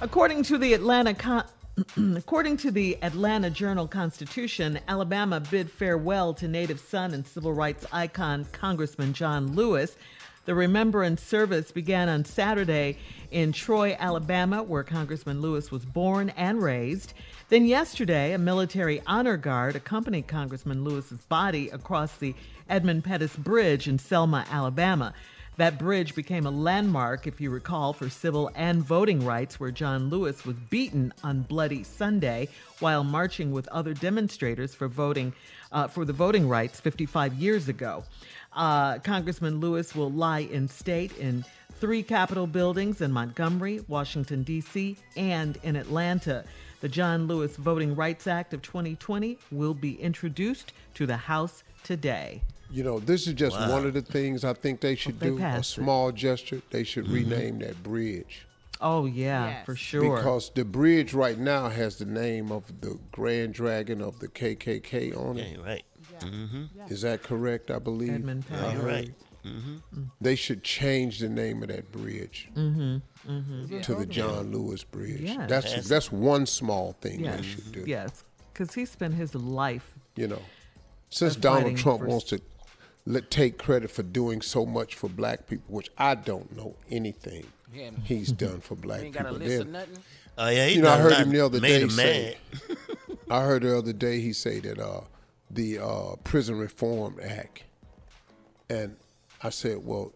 According to the Atlanta Con- According to the Atlanta Journal Constitution, Alabama bid farewell to native son and civil rights icon Congressman John Lewis. The remembrance service began on Saturday in Troy, Alabama, where Congressman Lewis was born and raised. Then yesterday, a military honor guard accompanied Congressman Lewis's body across the Edmund Pettus Bridge in Selma, Alabama. That bridge became a landmark, if you recall, for civil and voting rights, where John Lewis was beaten on Bloody Sunday while marching with other demonstrators for voting uh, for the voting rights 55 years ago. Uh, Congressman Lewis will lie in state in three Capitol buildings in Montgomery, Washington, D.C., and in Atlanta. The John Lewis Voting Rights Act of 2020 will be introduced to the House today. You know, this is just Wow. one of the things I think they should They do. A passed it. small gesture. They should Mhm. rename that bridge. Oh, yeah, for sure. Because the bridge right now has the name of the Grand Dragon of the KKK on it. Yeah, right. Mm-hmm. Is that correct? I believe. Edmund I Pettus. heard. Right. Mm-hmm. They should change the name of that bridge Mhm, mhm. to the John Lewis Bridge. Yes. That's Yes. that's one small thing Yes, they should do. yes, because he spent his life. You know, since Donald Trump wants to let, take credit for doing so much for black people, which I don't know anything Yeah. he's done for black You ain't people. got a list Then- of nothing? Oh, yeah, he you know, I heard him the other day say. I heard the other day he say that uh, the uh, Prison Reform Act, and I said, well,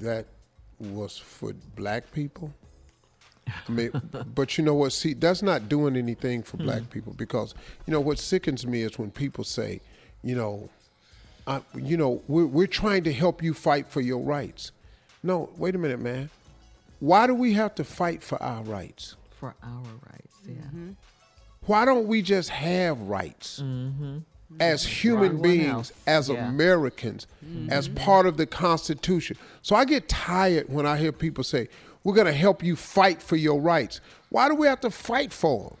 that was for black people. I mean, but you know what? See, that's not doing anything for black people because you know what sickens me is when people say, you know, I, you know, we're we're trying to help you fight for your rights. No, wait a minute, man. Why do we have to fight for our rights? For our rights, yeah. Mm-hmm. Why don't we just have rights mm-hmm. as human beings, else, as yeah. Americans, mm-hmm. as part of the Constitution? So I get tired when I hear people say, "We're going to help you fight for your rights." Why do we have to fight for them?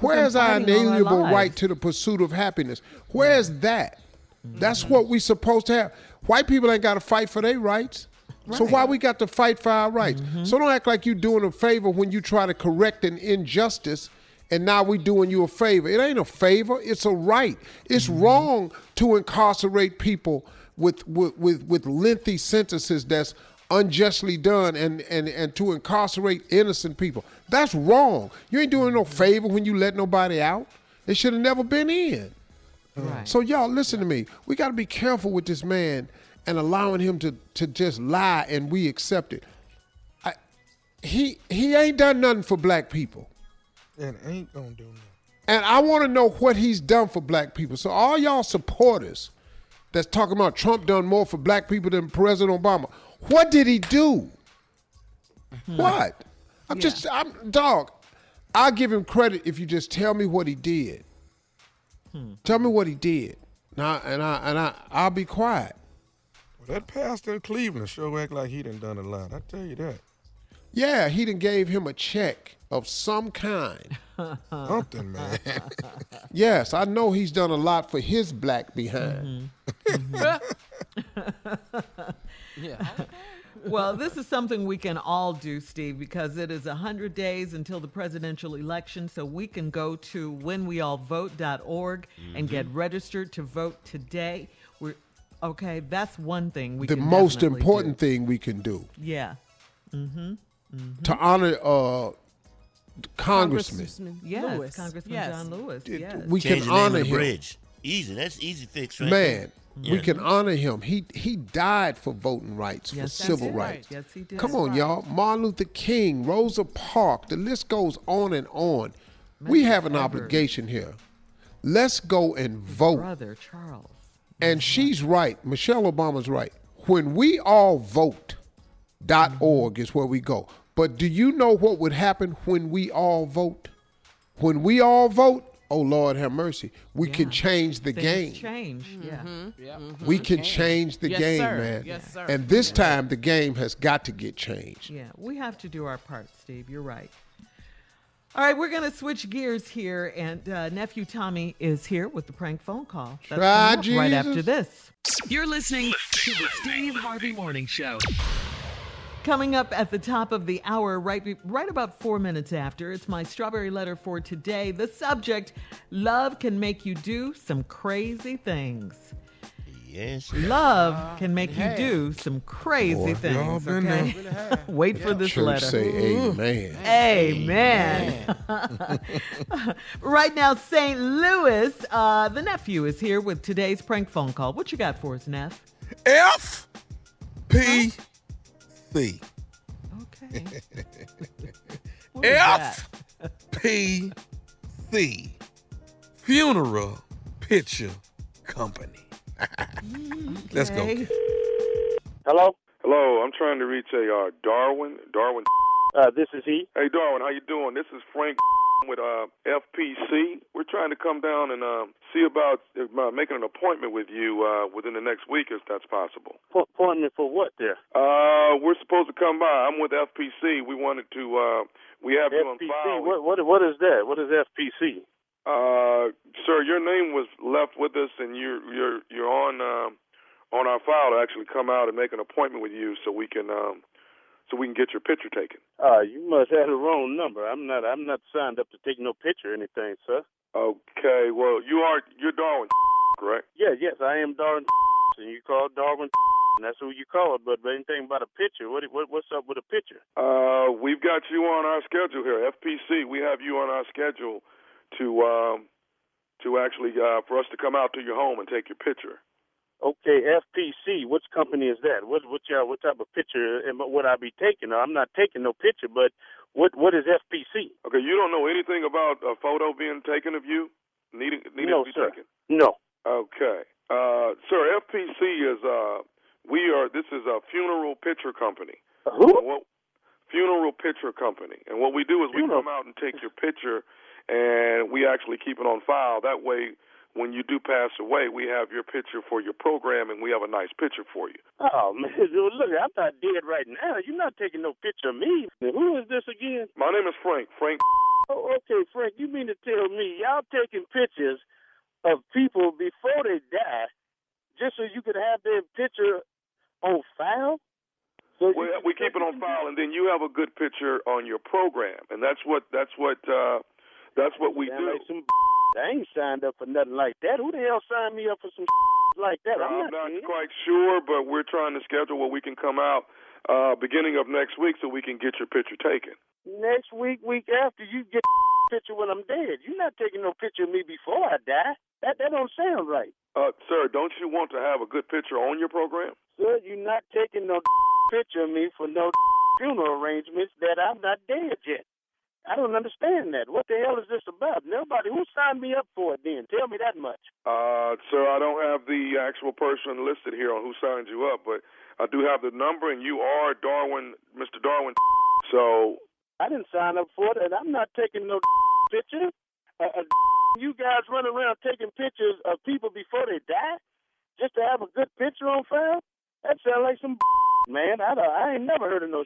Where's been our fighting all our inalienable right to the pursuit of happiness? Where's that? Mm-hmm. That's what we supposed to have. White people ain't got to fight for their rights. So why we got to fight for our rights? Mm-hmm. So don't act like you're doing a favor when you try to correct an injustice and now we doing you a favor. It ain't a favor, it's a right. It's mm-hmm. wrong to incarcerate people with with, with, with lengthy sentences that's unjustly done and, and, and to incarcerate innocent people. That's wrong. You ain't doing no favor when you let nobody out. They should have never been in. Right. So y'all listen to me. We got to be careful with this man and allowing him to to just lie and we accept it. I, he he ain't done nothing for black people. And ain't gonna do nothing. And I want to know what he's done for black people. So all y'all supporters that's talking about Trump done more for black people than President Obama. What did he do? Hmm. What? I'm just I'm dog. I'll give him credit if you just tell me what he did. Hmm. Tell me what he did. Now and I and I I'll be quiet. Well, that pastor in Cleveland sure act like he done done a lot. I tell you that. Yeah, he done gave him a check of some kind. Something, man. Yes, I know he's done a lot for his black behind. Mm-hmm. Mm-hmm. Yeah. well, this is something we can all do, Steve, because it is 100 days until the presidential election. So we can go to whenweallvote.org and get registered to vote today. We're okay. That's one thing we the can most important do. thing we can do Yeah. Mm-hmm. mm-hmm. to honor uh congressman. Congressman Yes, Lewis. Congressman Yes. John Lewis. Yes. We Change can honor of him. bridge. Easy. That's easy fix right Man, there. We can honor him. He he died for voting rights, for Yes, that's civil right. rights. Yes, he did. Come That's on, right. y'all. Martin Luther King, Rosa Parks, the list goes on and on. we have an Edwards. obligation here. Let's go and vote. Brother Charles. And she's right. Michelle Obama's right. When we all vote, dot mm-hmm. org is where we go. But do you know what would happen when we all vote? When we all vote, oh Lord have mercy, we can change the Things game. change. Yeah. Mm-hmm. Mm-hmm. Mm-hmm. We can change the Yes, game, sir. man. Yes, sir. And this time the game has got to get changed. Yeah, we have to do our part, Steve. You're right. All right, we're going to switch gears here, and uh, nephew Tommy is here with the prank phone call. That's Try coming right after this. You're listening to the Steve Harvey Morning Show. Coming up at the top of the hour, right, right about four minutes after, it's my strawberry letter for today. The subject Love can make you do some crazy things. Yes. Love can make you has. do some crazy Boy, y'all things. been Okay, there. wait for this Church letter. say amen. Amen. right now, St. Louis, uh, the nephew is here with today's prank phone call. What you got for us, Neff? F P C. Okay. What is F P C. Funeral Picture Company. Let's go. Hello? Hello, I'm trying to reach a uh, Darwin. Darwin. Uh, this is he. Hey, Darwin, how you doing? This is Frank with uh, FPC. We're trying to come down and uh, see about uh, making an appointment with you uh, within the next week, if that's possible. Po- appointment for what there? Uh, we're supposed to come by. I'm with FPC. We wanted to. Uh, we have you on FPC. file. What, what, what is that? What is FPC? Uh, sir, your name was left with us, and you're you're you're on uh, on our file to actually come out and make an appointment with you, so we can um, so we can get your picture taken. Uh, you must have the wrong number. I'm not. I'm not signed up to take no picture or anything, sir. Okay, well you are you're Darwin, correct? Yeah, yes, I am Darwin, and you call Darwin, and that's who you call. But, but anything about a picture? What, what what's up with a picture? Uh, we've got you on our schedule here, FPC. We have you on our schedule to um, to actually uh, for us to come out to your home and take your picture. Okay, FPC. Which company is that? What what y'all, what type of picture am, would I be taking? I'm not taking no picture, but what what is FPC? Okay, you don't know anything about a photo being taken of you needing needing No, to be sir. taken. No. Okay, uh, sir, FPC is uh, we are this is a funeral picture company. Who? What, funeral picture company, and what we do is we come out and take your picture, and we actually keep it on file. That way, when you do pass away, we have your picture for your program, and we have a nice picture for you. Oh man, look, I'm not dead right now. You're not taking no picture of me. Who is this again? My name is Frank. Frank. Oh, okay, Frank. You mean to tell me y'all taking pictures of people before they die, just so you could have their picture on file? So We, you- we keep it on file, and then you have a good picture on your program, and that's what that's what uh, that's what we do. like some I ain't signed up for nothing like that. Who the hell signed me up for some like that? I'm, I'm not, not quite sure, but we're trying to schedule where we can come out uh, beginning of next week so we can get your picture taken. Next week, week after, you get picture when I'm dead. You're not taking no picture of me before I die. That that don't sound right. Uh, sir, don't you want to have a good picture on your program? Sir, you're not taking no picture of me for no funeral arrangements that I'm not dead yet. I don't understand that. What the hell is this about? Nobody who signed me up for it then? Tell me that much. Uh, sir, I don't have the actual person listed here on who signed you up, but I do have the number, and you are Darwin, Mr. Darwin. So I didn't sign up for it, and I'm not taking no picture. Uh, uh, you guys run around taking pictures of people before they die just to have a good picture on file? That sounds like some man. I, don't, I ain't never heard of no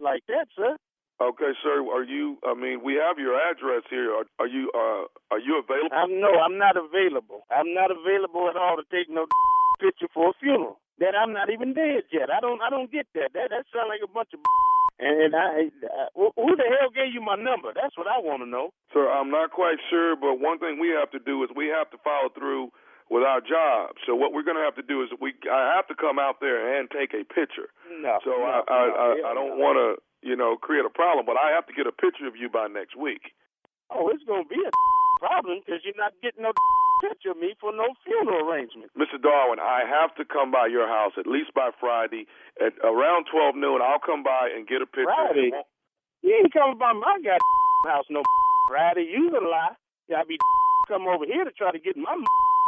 like that, sir. Okay, sir. Are you? I mean, we have your address here. Are, are you? Uh, are you available? I'm no, I'm not available. I'm not available at all to take no picture for a funeral. That I'm not even dead yet. I don't, I don't get that. That that sounds like a bunch of. And I, uh, who the hell gave you my number? That's what I want to know. Sir, I'm not quite sure, but one thing we have to do is we have to follow through with our job. So what we're going to have to do is we I have to come out there and take a picture. No. So no, I I, no, I, I don't no. want to you know create a problem, but I have to get a picture of you by next week. Oh, it's gonna be a problem because you're not getting no picture of me for no funeral arrangement. Mr. Darwin, I have to come by your house at least by Friday at around 12 noon. I'll come by and get a picture. Friday? You ain't coming by my god house no Friday. You a lie. I be come over here to try to get my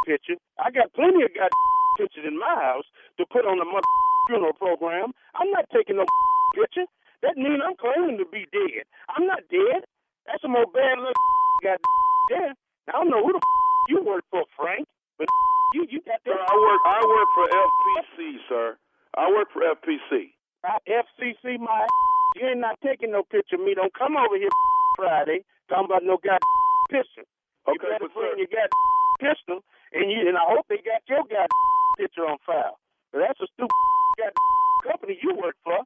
picture. I got plenty of god pictures in my house to put on the mother funeral program. I'm not taking no picture. That means I'm claiming to be dead. I'm not dead. That's some old bad little god there. I don't know who the you work for, Frank, but you you got that. Sir. I work I work for FPC, sir. I work for FPC. Uh, FCC, my you ain't not taking no picture of me. Don't come over here Friday talking about no god picture. You Okay, better but bring your god pistol, and you and I hope they got your god picture on file. But that's a stupid god company you work for.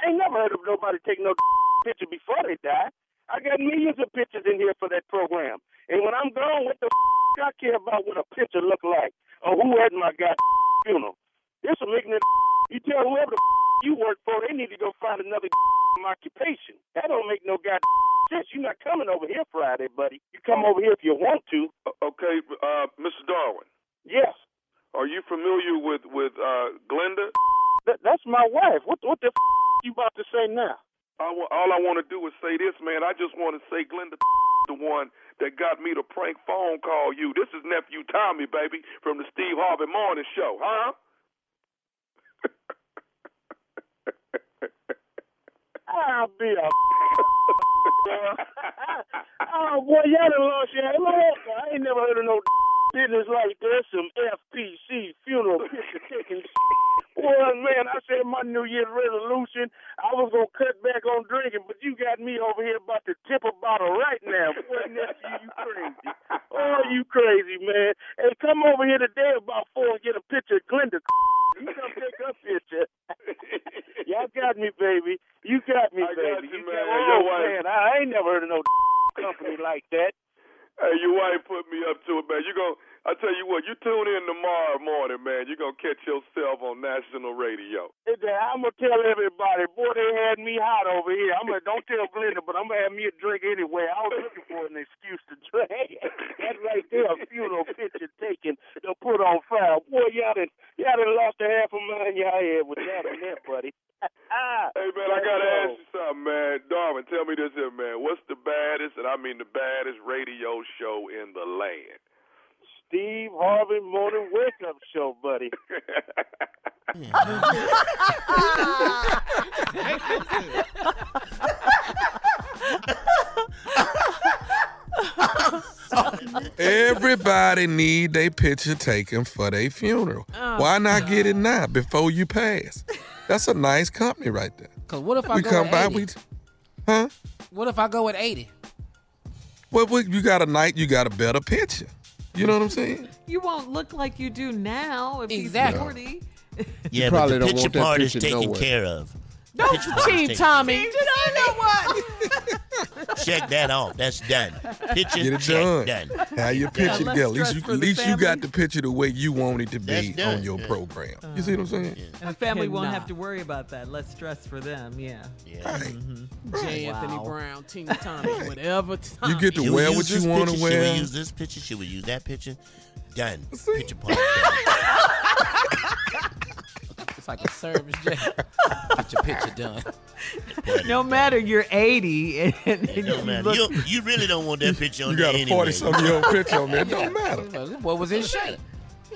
I ain't never heard of nobody taking no picture before they die. I got millions of pictures in here for that program. And when I'm gone, what the I care about what a picture look like or who hurting my god funeral. This will make it. You tell whoever the you work for, they need to go find another occupation. That don't make no god sense. You're not coming over here Friday, buddy. You come over here if you want to. Okay, uh, Mr. Darwin. Yes. Are you familiar with with uh, Glenda? That, that's my wife. What what the you about to say now? I wa- all I want to do is say this, man. I just want to say Glenda, the one that got me to prank phone call you. This is nephew Tommy, baby, from the Steve Harvey Morning Show, huh? I'll be a. oh boy, y'all done lost your. I ain't never heard of no business like this. Some FPC funeral picture taking. Boy, man, I said my New Year's resolution, I was gonna cut back on drinking, but you got me over here about to tip a bottle right now. Boy, nephew, you crazy. Oh, you crazy, man. Hey, come over here today about four and get a picture of Glenda. You come take a picture. Y'all got me, baby. You got me, I got baby. you, got- man. oh, Your wife- man, I ain't never heard of no company like that. Hey, your wife put me up to it, man. You gon' I tell you what, you tune in tomorrow morning, man. You're gonna catch yourself on national radio. I'm gonna tell everybody, boy, they had me hot over here. I'm gonna don't tell Glenda, but I'm gonna have me a drink anyway. I was looking for an excuse to drink. That's right there, a funeral picture taken to put on fire. Boy, y'all done, y'all done lost a half a mind y'all had with that and that, buddy. Hey man, I gotta ask you something, man. Darwin, tell me this here, man. What's the baddest, and I mean the baddest radio show in the land? Steve Harvey Morning Wake Up Show, buddy. Everybody need their picture taken for their funeral. Oh, Why not get it now before you pass? That's a nice company right there. Cause what if I we go come at by, 80? we, huh? What if I go at 80? Well, we, you got a night, you got a better picture. You know what I'm saying? You won't look like you do now if Exactly. he's 40. Yeah, probably but the don't picture part is taken nowhere. care of. Don't Picture part is cheat, taken- Tommy. You know what? Check that off. That's done. Picture Get it check, done. done. Have your picture less together. At least, you, at least you got the picture the way you want it to be on your yeah. program. You see what I'm saying? And the family won't have to worry about that. Less stress for them. Yeah. Yeah. Mm-hmm. J. Anthony Wow. Brown, Tina Tommy, whatever. Tommy. You get to Should wear what you want picture? to Should wear. we use this picture? Should we use that picture? Done. Picture part. done. It's like a service, Jay. Get your picture done. No matter you're 80 and, and you matter. look- You, you really don't want that picture on You there got a anyway. 40 something year old picture on there. It don't matter. What was in shape?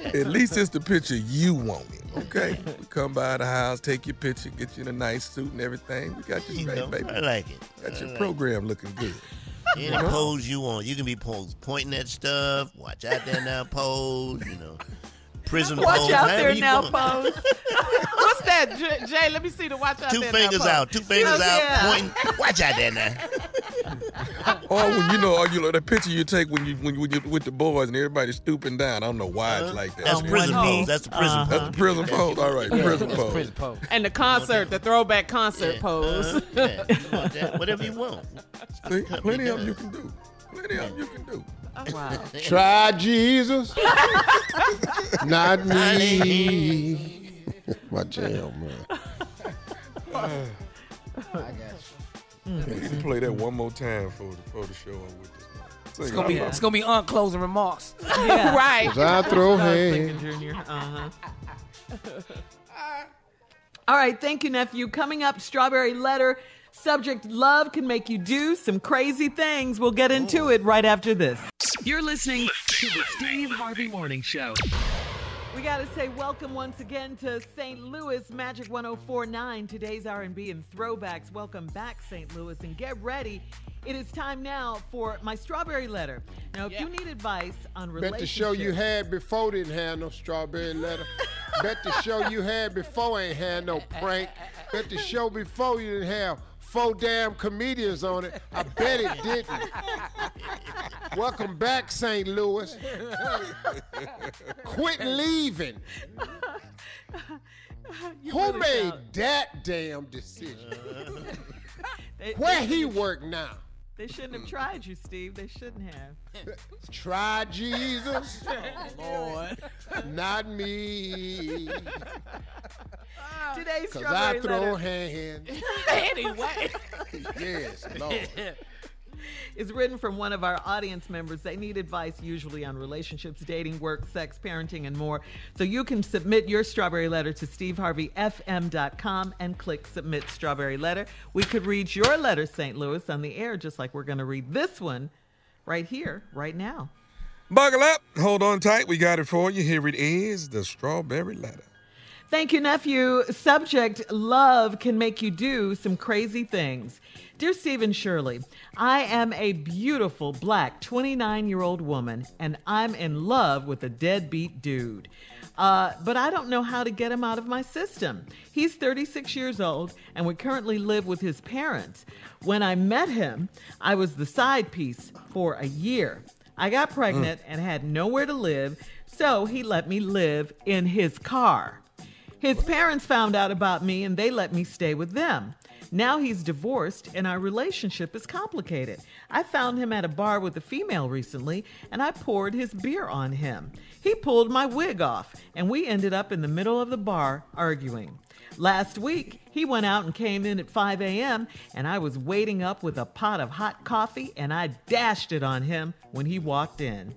At least it's the picture you wanted, okay? We come by the house, take your picture, get you in a nice suit and everything. We got you You straight, know, baby. I like it. Got I your like program looking good. it. Any pose you want. You can be pose, pointing at stuff. Watch out there now, pose. You know, prison Watch pose. out there now, want. pose. What's that, J- Jay? Let me see the watch out Two there. fingers now, pose. out. Two fingers out. yeah. Pointing. Watch out there now. Or when you know, or you know, the picture you take when you when you, when you with the boys and everybody's stooping down. I don't know why it's like that. That's Um, prison one pose. knee. That's the prison Uh-huh. That's the prison pose. All right, prison That's pose. prison pose. And the concert, the throwback concert Yeah. pose. Uh, yeah. You want that. Whatever you want. See, plenty of you can do. Plenty of you can do. Wow. Try Jesus, not me. My jam, man. I got you. You can play that one more time for the for the show I'm with this. It's Sing gonna be it. it's gonna be on closing remarks. Yeah. right. 'Cause I throw I was thinking, hands. Junior. Uh-huh. All right, thank you, nephew. Coming up, strawberry letter. Subject: Love can make you do some crazy things. We'll get into it right after this. You're listening to the Steve Harvey Morning Show. We got to say welcome once again to St. Louis Magic 1049. Today's R&B and throwbacks. Welcome back, St. Louis, and get ready. It is time now for my strawberry letter. Now, if you need advice on relationships, Bet the show you had before didn't have no strawberry letter. Bet the show you had before ain't had no prank. Bet the show before you didn't have four damn comedians on it. I bet it didn't. Welcome back, St. Louis. Quit leaving. You Who really made sound- that damn decision? Where he work now? They shouldn't have tried you, Steve. They shouldn't have. Try Jesus, Oh, Lord. not me. Ah, Today's Cause I strawberry throw letter hands. anyway. yes, Lord. Is written from one of our audience members. They need advice usually on relationships, dating, work, sex, parenting, and more. So you can submit your strawberry letter to steveharveyfm.com and click submit strawberry letter. We could read your letter, St. Louis, on the air, just like we're going to read this one right here, right now. Buckle up. Hold on tight. We got it for you. Here it is the strawberry letter. Thank you, nephew. Subject Love can make you do some crazy things. Dear Stephen Shirley, I am a beautiful black 29 year old woman and I'm in love with a deadbeat dude. Uh, but I don't know how to get him out of my system. He's 36 years old and we currently live with his parents. When I met him, I was the side piece for a year. I got pregnant and had nowhere to live, so he let me live in his car. His parents found out about me and they let me stay with them. Now he's divorced and our relationship is complicated. I found him at a bar with a female recently and I poured his beer on him. He pulled my wig off and we ended up in the middle of the bar arguing. Last week, he went out and came in at 5 a.m., and I was waiting up with a pot of hot coffee and I dashed it on him when he walked in.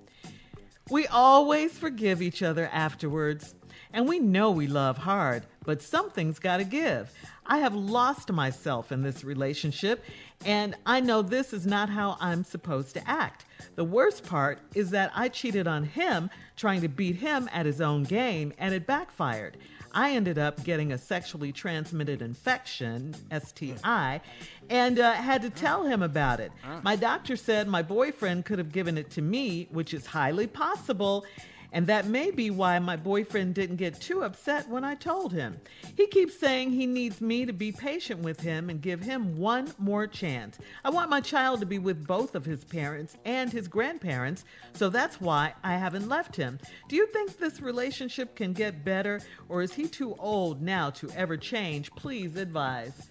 We always forgive each other afterwards, and we know we love hard, but something's got to give. I have lost myself in this relationship, and I know this is not how I'm supposed to act. The worst part is that I cheated on him trying to beat him at his own game, and it backfired. I ended up getting a sexually transmitted infection, STI, and uh, had to tell him about it. My doctor said my boyfriend could have given it to me, which is highly possible. And that may be why my boyfriend didn't get too upset when I told him. He keeps saying he needs me to be patient with him and give him one more chance. I want my child to be with both of his parents and his grandparents, so that's why I haven't left him. Do you think this relationship can get better, or is he too old now to ever change? Please advise.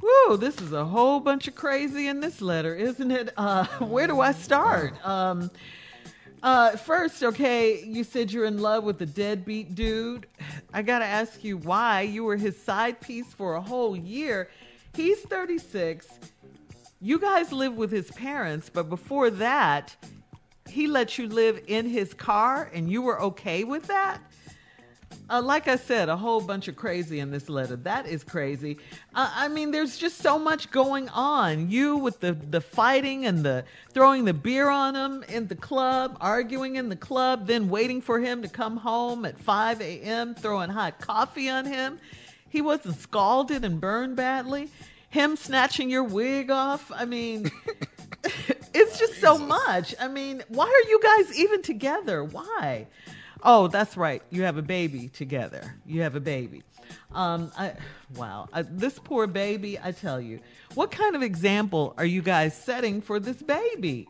Woo, this is a whole bunch of crazy in this letter, isn't it? Uh, where do I start? Um, uh, first, okay, you said you're in love with a deadbeat dude. I gotta ask you why. You were his side piece for a whole year. He's 36. You guys live with his parents, but before that, he let you live in his car and you were okay with that? Uh, like I said, a whole bunch of crazy in this letter. That is crazy. Uh, I mean, there's just so much going on. You with the the fighting and the throwing the beer on him in the club, arguing in the club, then waiting for him to come home at 5 a.m., throwing hot coffee on him. He wasn't scalded and burned badly. Him snatching your wig off. I mean, it's just so much. I mean, why are you guys even together? Why? Oh, that's right. You have a baby together. You have a baby. Um, I, wow. Uh, this poor baby, I tell you. What kind of example are you guys setting for this baby?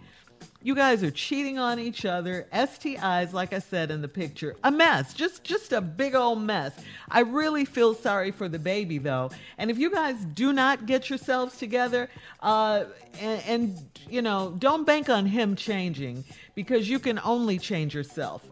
You guys are cheating on each other. STIs, like I said in the picture, a mess. Just just a big old mess. I really feel sorry for the baby though. And if you guys do not get yourselves together, uh, and, and you know, don't bank on him changing because you can only change yourself.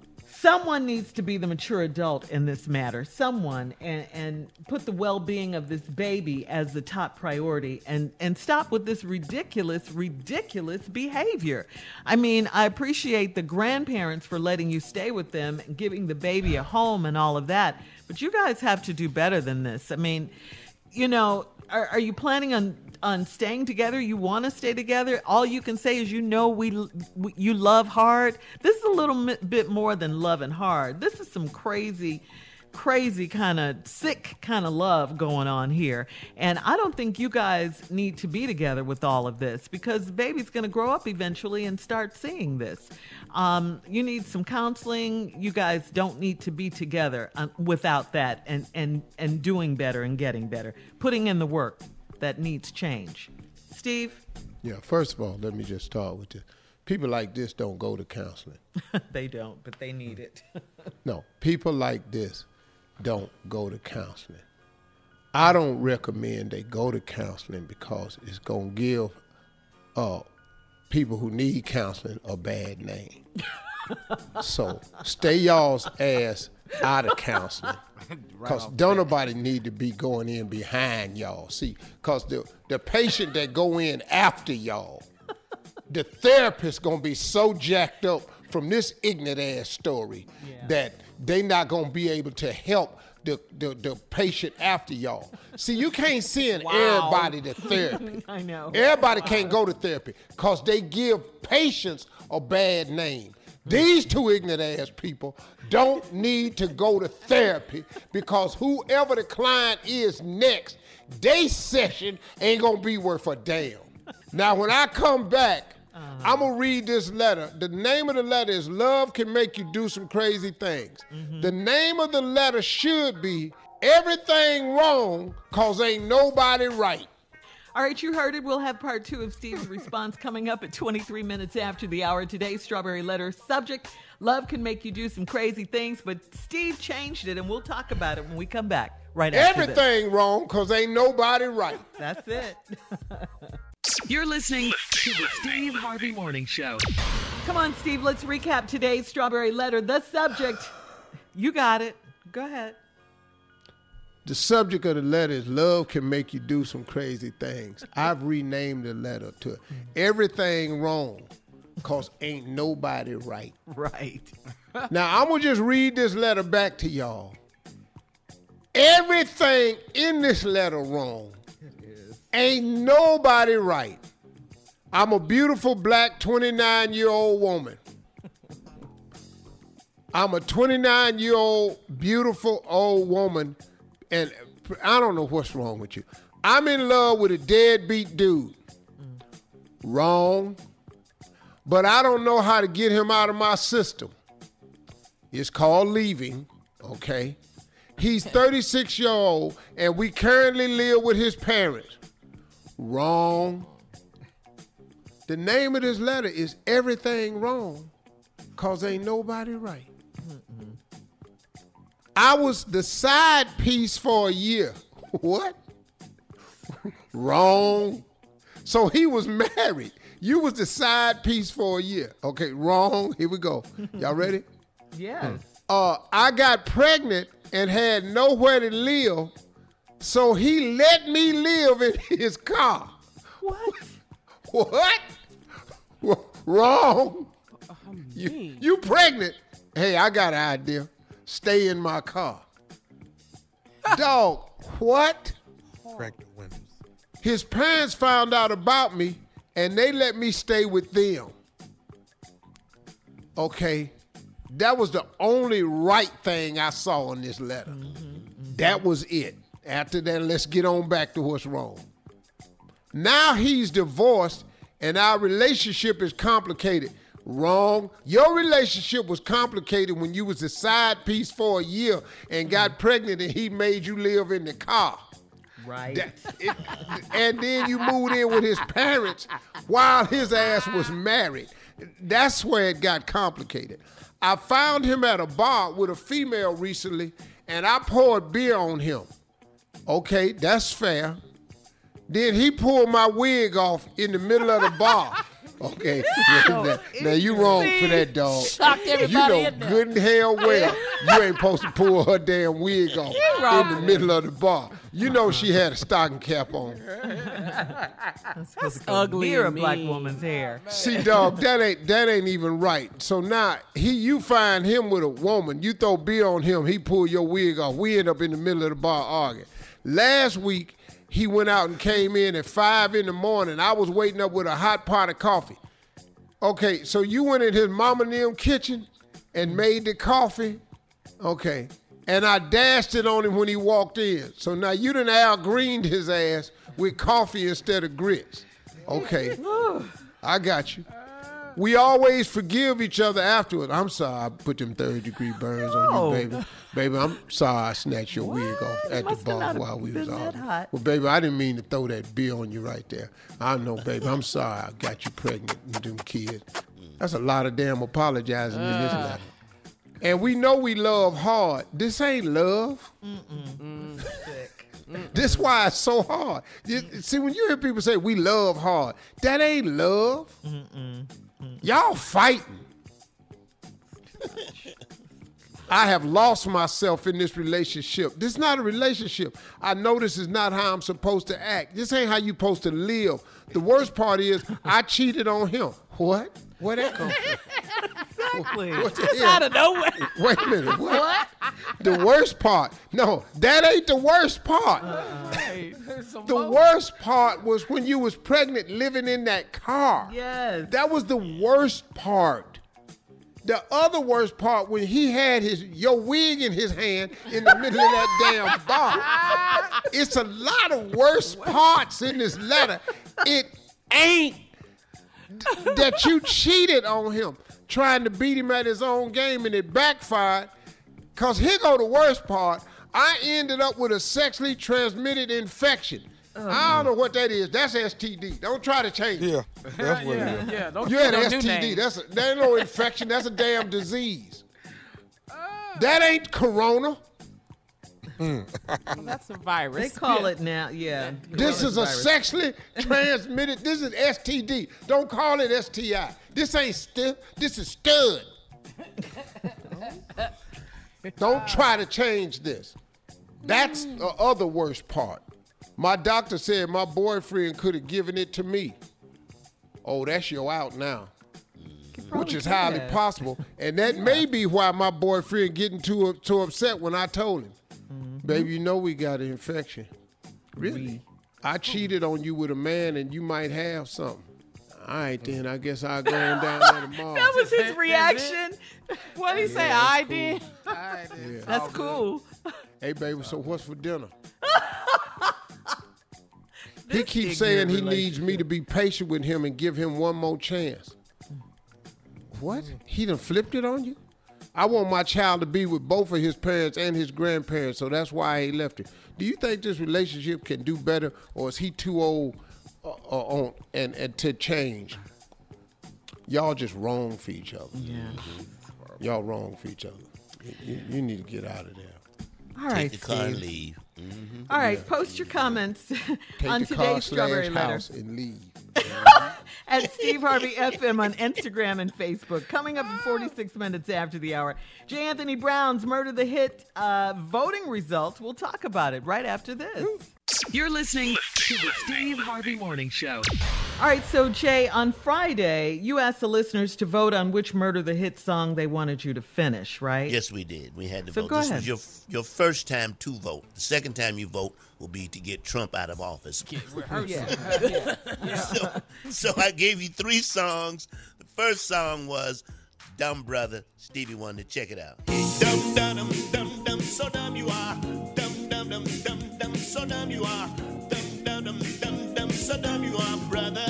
Someone needs to be the mature adult in this matter. Someone and, and put the well-being of this baby as the top priority and and stop with this ridiculous, ridiculous behavior. I mean, I appreciate the grandparents for letting you stay with them and giving the baby a home and all of that, but you guys have to do better than this. I mean, you know, are, are you planning on on staying together? You want to stay together? All you can say is you know we, we you love hard. This is a little mi- bit more than loving hard. This is some crazy crazy kind of sick kind of love going on here. And I don't think you guys need to be together with all of this because the baby's going to grow up eventually and start seeing this. Um, you need some counseling. You guys don't need to be together uh, without that and, and, and doing better and getting better, putting in the work that needs change. Steve? Yeah, first of all, let me just start with this. People like this don't go to counseling. they don't, but they need it. No, people like this don't go to counseling. I don't recommend they go to counseling because it's going to give uh, people who need counseling a bad name. so stay y'all's ass out of counseling. Because don't nobody need to be going in behind y'all. See, because the, the patient that go in after y'all, the therapist gonna be so jacked up from this ignorant ass story that they not gonna be able to help the, the, the patient after y'all. See, you can't send Wow. everybody to therapy. I know. Everybody can't go to therapy because they give patients a bad name. These two ignorant ass people don't need to go to therapy because whoever the client is next, they session ain't gonna be worth a damn. Now, when I come back, uh-huh. I'm gonna read this letter. The name of the letter is Love Can Make You Do Some Crazy Things. Mm-hmm. The name of the letter should be Everything Wrong Cause Ain't Nobody Right. All right, you heard it. We'll have part two of Steve's response coming up at 23 minutes after the hour. Today's Strawberry Letter subject Love can make you do some crazy things, but Steve changed it, and we'll talk about it when we come back right after this. Everything wrong cause ain't nobody right. That's it. You're listening to the Steve Harvey Morning Show. Come on, Steve, let's recap today's Strawberry Letter. The subject, you got it. Go ahead. The subject of the letter is love can make you do some crazy things. I've renamed the letter to everything wrong cause ain't nobody right. Right. Now I'm gonna just read this letter back to y'all. Everything in this letter wrong. Ain't nobody right. I'm a beautiful black 29 year old woman. I'm a 29 year old beautiful old woman, and I don't know what's wrong with you. I'm in love with a deadbeat dude. Wrong. But I don't know how to get him out of my system. It's called leaving, okay? He's 36 year old, and we currently live with his parents. Wrong. The name of this letter is Everything Wrong, cause ain't nobody right. I was the side piece for a year. What? wrong. So he was married. You was the side piece for a year. Okay, wrong. Here we go. Y'all ready? Yes. uh, I got pregnant and had nowhere to live, so he let me live in his car. What? What? Wrong. You, you pregnant? Hey, I got an idea. Stay in my car. Dog, what? Pregnant women. His parents found out about me and they let me stay with them. Okay. That was the only right thing I saw in this letter. That was it. After that, let's get on back to what's wrong. Now he's divorced and our relationship is complicated. Wrong. Your relationship was complicated when you was a side piece for a year and got mm. pregnant and he made you live in the car. Right. That- it- and then you moved in with his parents while his ass was married. That's where it got complicated. I found him at a bar with a female recently, and I poured beer on him. Okay, that's fair. Then he pulled my wig off in the middle of the bar. Okay, now, now you wrong for that, dog. Shocked You know in there. good and hell well you ain't supposed to pull her damn wig off wrong in the middle of the bar. You know she had a stocking cap on. That's ugly Near a and black woman's hair. See, dog, that ain't that ain't even right. So now he, you find him with a woman, you throw beer on him, he pull your wig off. We end up in the middle of the bar arguing. Last week he went out and came in at five in the morning. I was waiting up with a hot pot of coffee. Okay, so you went in his mama and them kitchen and made the coffee. Okay. And I dashed it on him when he walked in. So now you done Al Greened his ass with coffee instead of grits. Okay. I got you. We always forgive each other afterward. I'm sorry I put them third degree burns on you, baby. Baby, I'm sorry I snatched your wig off at the bar while we was been that Well, baby, I didn't mean to throw that beer on you right there. I know, baby. I'm sorry I got you pregnant with them kids. That's a lot of damn apologizing in this letter. And we know we love hard. This ain't love. This why it's so hard. You- see, when you hear people say we love hard, that ain't love. Y'all fighting. I have lost myself in this relationship. This is not a relationship. I know this is not how I'm supposed to act. This ain't how you supposed to live. The worst part is I cheated on him. What? Where that come from? Exactly. What the Just hell? out of nowhere. Wait a minute. What? The worst part. No, that ain't the worst part. Uh, the worst part was when you was pregnant living in that car. Yes. That was the worst part. The other worst part when he had his your wig in his hand in the middle of that damn bar. It's a lot of worst parts in this letter. It ain't that you cheated on him, trying to beat him at his own game, and it backfired. Cause here go the worst part. I ended up with a sexually transmitted infection. I don't know what that is. That's STD. Don't try to change it. Yeah, that's what yeah, it is. yeah. Don't You had no an STD. That's a, that ain't no infection. That's a damn disease. That ain't corona. Mm. That's a virus. They call Yeah. it now, yeah. This is a coronavirus. sexually transmitted. This is STD. Don't call it STI. This ain't stiff. This is stud. Don't uh. try to change this. That's mm. the other worst part. My doctor said my boyfriend could have given it to me. Oh, that's your out now. Which is highly that. possible. And that may be why my boyfriend getting too too upset when I told him. Mm-hmm. Baby, you know we got an infection. Really? I cheated on you with a man and you might have something. All right, mm. then. I guess I'll go on down there tomorrow. That was his reaction. What did he say? Yeah, I that's did. Yeah. That's cool. Hey, baby, so what's for dinner? he keeps saying he needs me to be patient with him and give him one more chance. What? Mm. He done flipped it on you? I want my child to be with both of his parents and his grandparents, so that's why he left it. Do you think this relationship can do better, or is he too old uh, uh, on and, and to change? Y'all just wrong for each other. Yeah. Y'all wrong for each other. You, you- you need to get out of there. All right, Take the car and Steve. leave. Mhm. All right, post your comments Take on the car today's Strawberry slash Letter house and leave. At Steve Harvey FM on Instagram and Facebook. Coming up in 46 minutes after the hour, J. Anthony Brown's Murder the Hit uh, voting results. We'll talk about it right after this. You're listening to the Steve Harvey Morning Show. All right, so Jay, on Friday, you asked the listeners to vote on which Murder the Hit song they wanted you to finish, right? Yes, we did. We had to So vote. go this ahead. was your your first time to vote. The second time you vote will be to get Trump out of office. Yeah. so, so I gave you three songs. The first song was "Dumb Brother." Stevie Wonder. Check it out. Dum dum dum dum dum. So dumb you are. So dumb you are. Dum dum dum dum dum. So dumb you are, brother.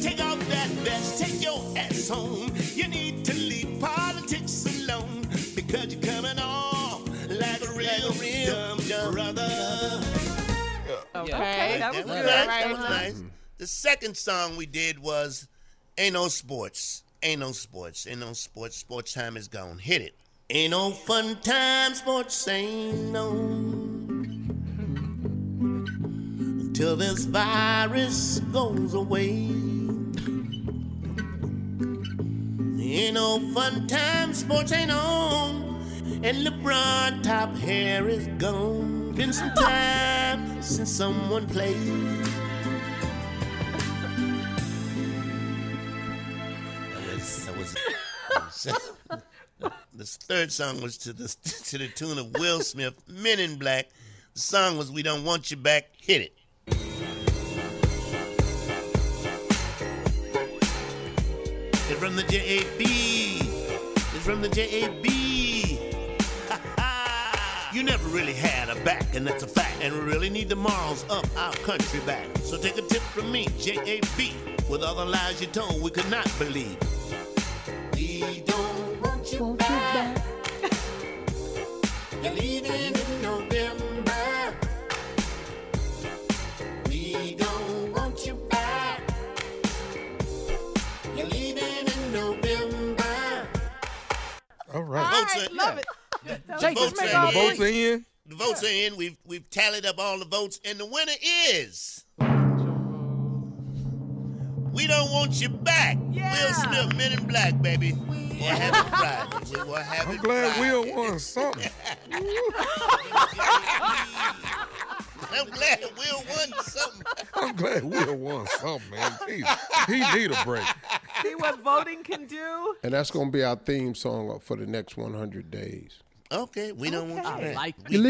Take off that vest. Take your ass home. You need to leave politics alone because you're coming off like a real, dumb, dumb brother. Okay, that was That was good. nice. Right, That was huh? nice. Um, the second song we did was Ain't No Sports. Ain't no sports. Ain't no sports. Sports time is gone. Hit it. Ain't no fun time. Sports ain't no. Until this virus goes away. Ain't no fun time. Sports ain't on. And LeBron top hair is gone. Been some time since someone played. That was, that was this third song was to the to the tune of Will Smith, Men in Black. The song was We Don't Want You Back. Hit it. From the JAB. It's from the JAB. You never really had a back, and that's a fact. And we really need the morals of our country back. So take a tip from me, JAB. With all the lies you told, we could not believe. We don't want you back. You're leaving November. All right. Votes in. Love it. The Jay, votes just make in. The votes three. in. The votes are in. We've we've tallied up all the votes, and the winner is. We don't want you back. Will Smith, Men in Black, baby. We'll have it Friday. We will have I'm it glad Friday. Will won something. I'm glad Will won something. I'm glad Will won something, man. He, he need a break. See what voting can do? And that's going to be our theme song for the next 100 days. Okay, we don't want you back. Like We don't-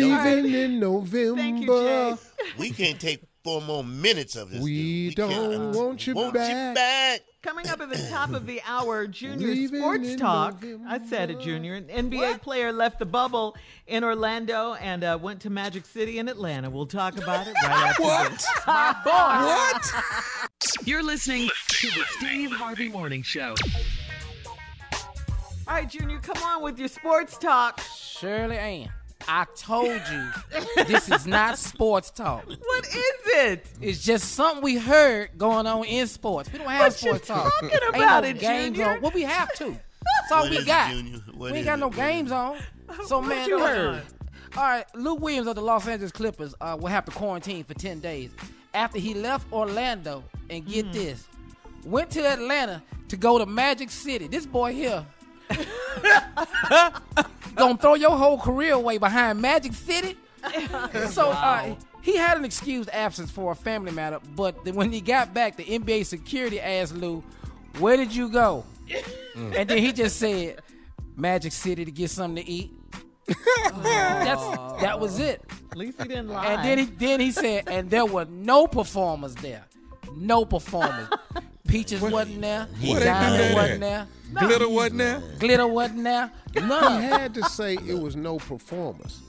Leaving in November. Thank you, Jay. We can't take four more minutes of this. We, dude. don't can't. want you Want back. you back. Coming up at the top of the hour, Junior Leaving Sports in Talk. I said it, Junior. An NBA player left the bubble in Orlando and uh, went to Magic City in Atlanta. We'll talk about it right after What? this. my boy. What? You're listening to the Steve Harvey Morning Show. All right, Junior, come on with your sports talk. Shirley Ann, I told you this is not sports talk. What is it? It's just something we heard going on in sports. We don't have What you sports talk. talking Ain't about no it, games Junior? on. Well, we have to. That's all What we is got. What we ain't got it? no What games on. So What man, you heard? All right, Lou Williams of the Los Angeles Clippers uh, will have to quarantine for ten days after he left Orlando and get this, went to Atlanta to go to Magic City. This boy here. gonna throw your whole career away behind Magic City. so uh, he had an excused absence for a family matter, but then when he got back, the NBA security asked Lou, "Where did you go?" And then he just said, "Magic City to get something to eat." That's that was it. At least he didn't lie. And then he then he said, and there were no performers there, no performers. Peaches wasn't there. What they Diamond wasn't there. Glitter wasn't there? Glitter wasn't there. He None. had to say it was no performers.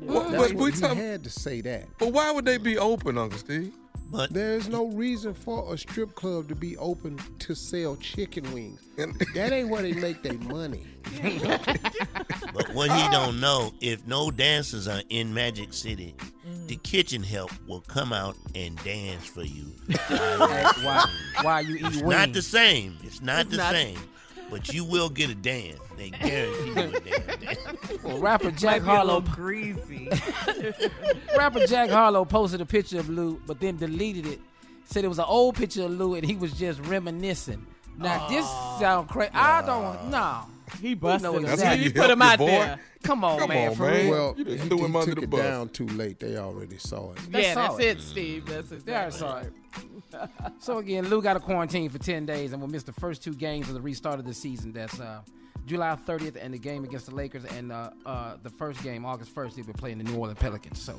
What, That's but, what we he talking, had to say that. but why would they be open, Uncle Steve? But There's no reason for a strip club to be open to sell chicken wings. That ain't where they make their money. but what he don't know, if no dancers are in Magic City, the mm. kitchen help will come out and dance for you. why, why you eat It's wings? not the same. It's not It's the not- same. But you will get a dance. They guarantee you a damn dance. Well, rapper Jack be a little Harlow, greasy. rapper Jack Harlow posted a picture of Lou, but then deleted it. Said it was an old picture of Lou, and he was just reminiscing. Now this sound crazy. I don't want no. He busted him. exactly. That's how you put him out boy. there. Come on, Come man, on, man. Well, You he, just threw him he under the it bus. down too late. They already saw it. That's yeah, that's solid. it, Steve. That's exactly Yeah, saw it. So again, Lou got a quarantine for ten days and will miss the first two games of the restart of the season. That's uh, July 30th and the game against the Lakers, and uh, uh, the first game August 1st he'll be playing the New Orleans Pelicans. So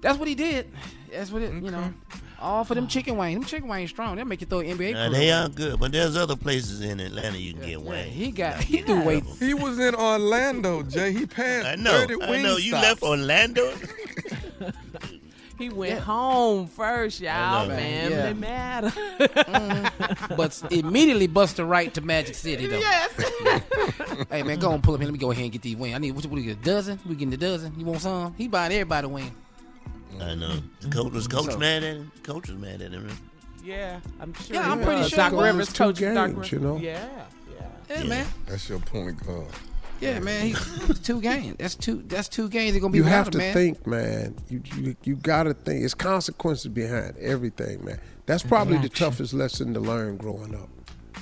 that's what he did. That's what it. You know, all for them chicken wings. Them chicken wings strong. They'll make you throw an NBA. Now, they are good, but there's other places in Atlanta you can get Yeah, wings. he got. He get threw rid weight. He was in Orlando, Jay. He passed I know. 30 I wing know. You stops. left Orlando. He went home first, y'all, know. man. Yeah. They matter. Mm-hmm. but immediately bust a right to Magic City though. yes. Hey man, go and pull up here. Let me go ahead and get these wings. I need what, what, we get a dozen? We getting a dozen? You want some? He buying everybody a wing. I know. The coach was coach So- mad at him. Coach was mad at him. yeah, I'm sure. Yeah, I'm pretty was. sure Doc Rivers, two coach Doc Rivers. you know? Yeah, yeah. Yeah, Yeah. man. That's your point guard. Yeah, man. He's two games. That's two. That's two games. They're gonna be You have to man. think, man. You you you gotta think. It's consequences behind everything, man. That's probably the toughest lesson to learn growing up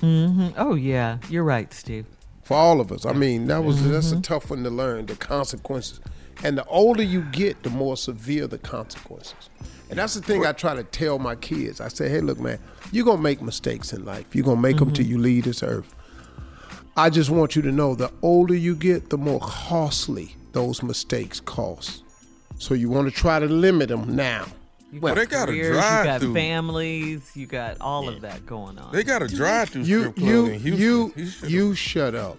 Mm-hmm. Oh yeah, you're right, Steve. for all of us. I mean, that was that's a tough one to learn. The consequences, and the older you get, the more severe the consequences. And that's the thing I try to tell my kids. I say, hey, look, man, you're gonna make mistakes in life. You're gonna make them till mm-hmm. you leave this earth. I just want you to know the older you get, the more costly those mistakes cost. So you want to try to limit them now. You Well, they got a careers, you got drive-through. families, you got all of that going on. They got a drive-through You strip club you you you shut up.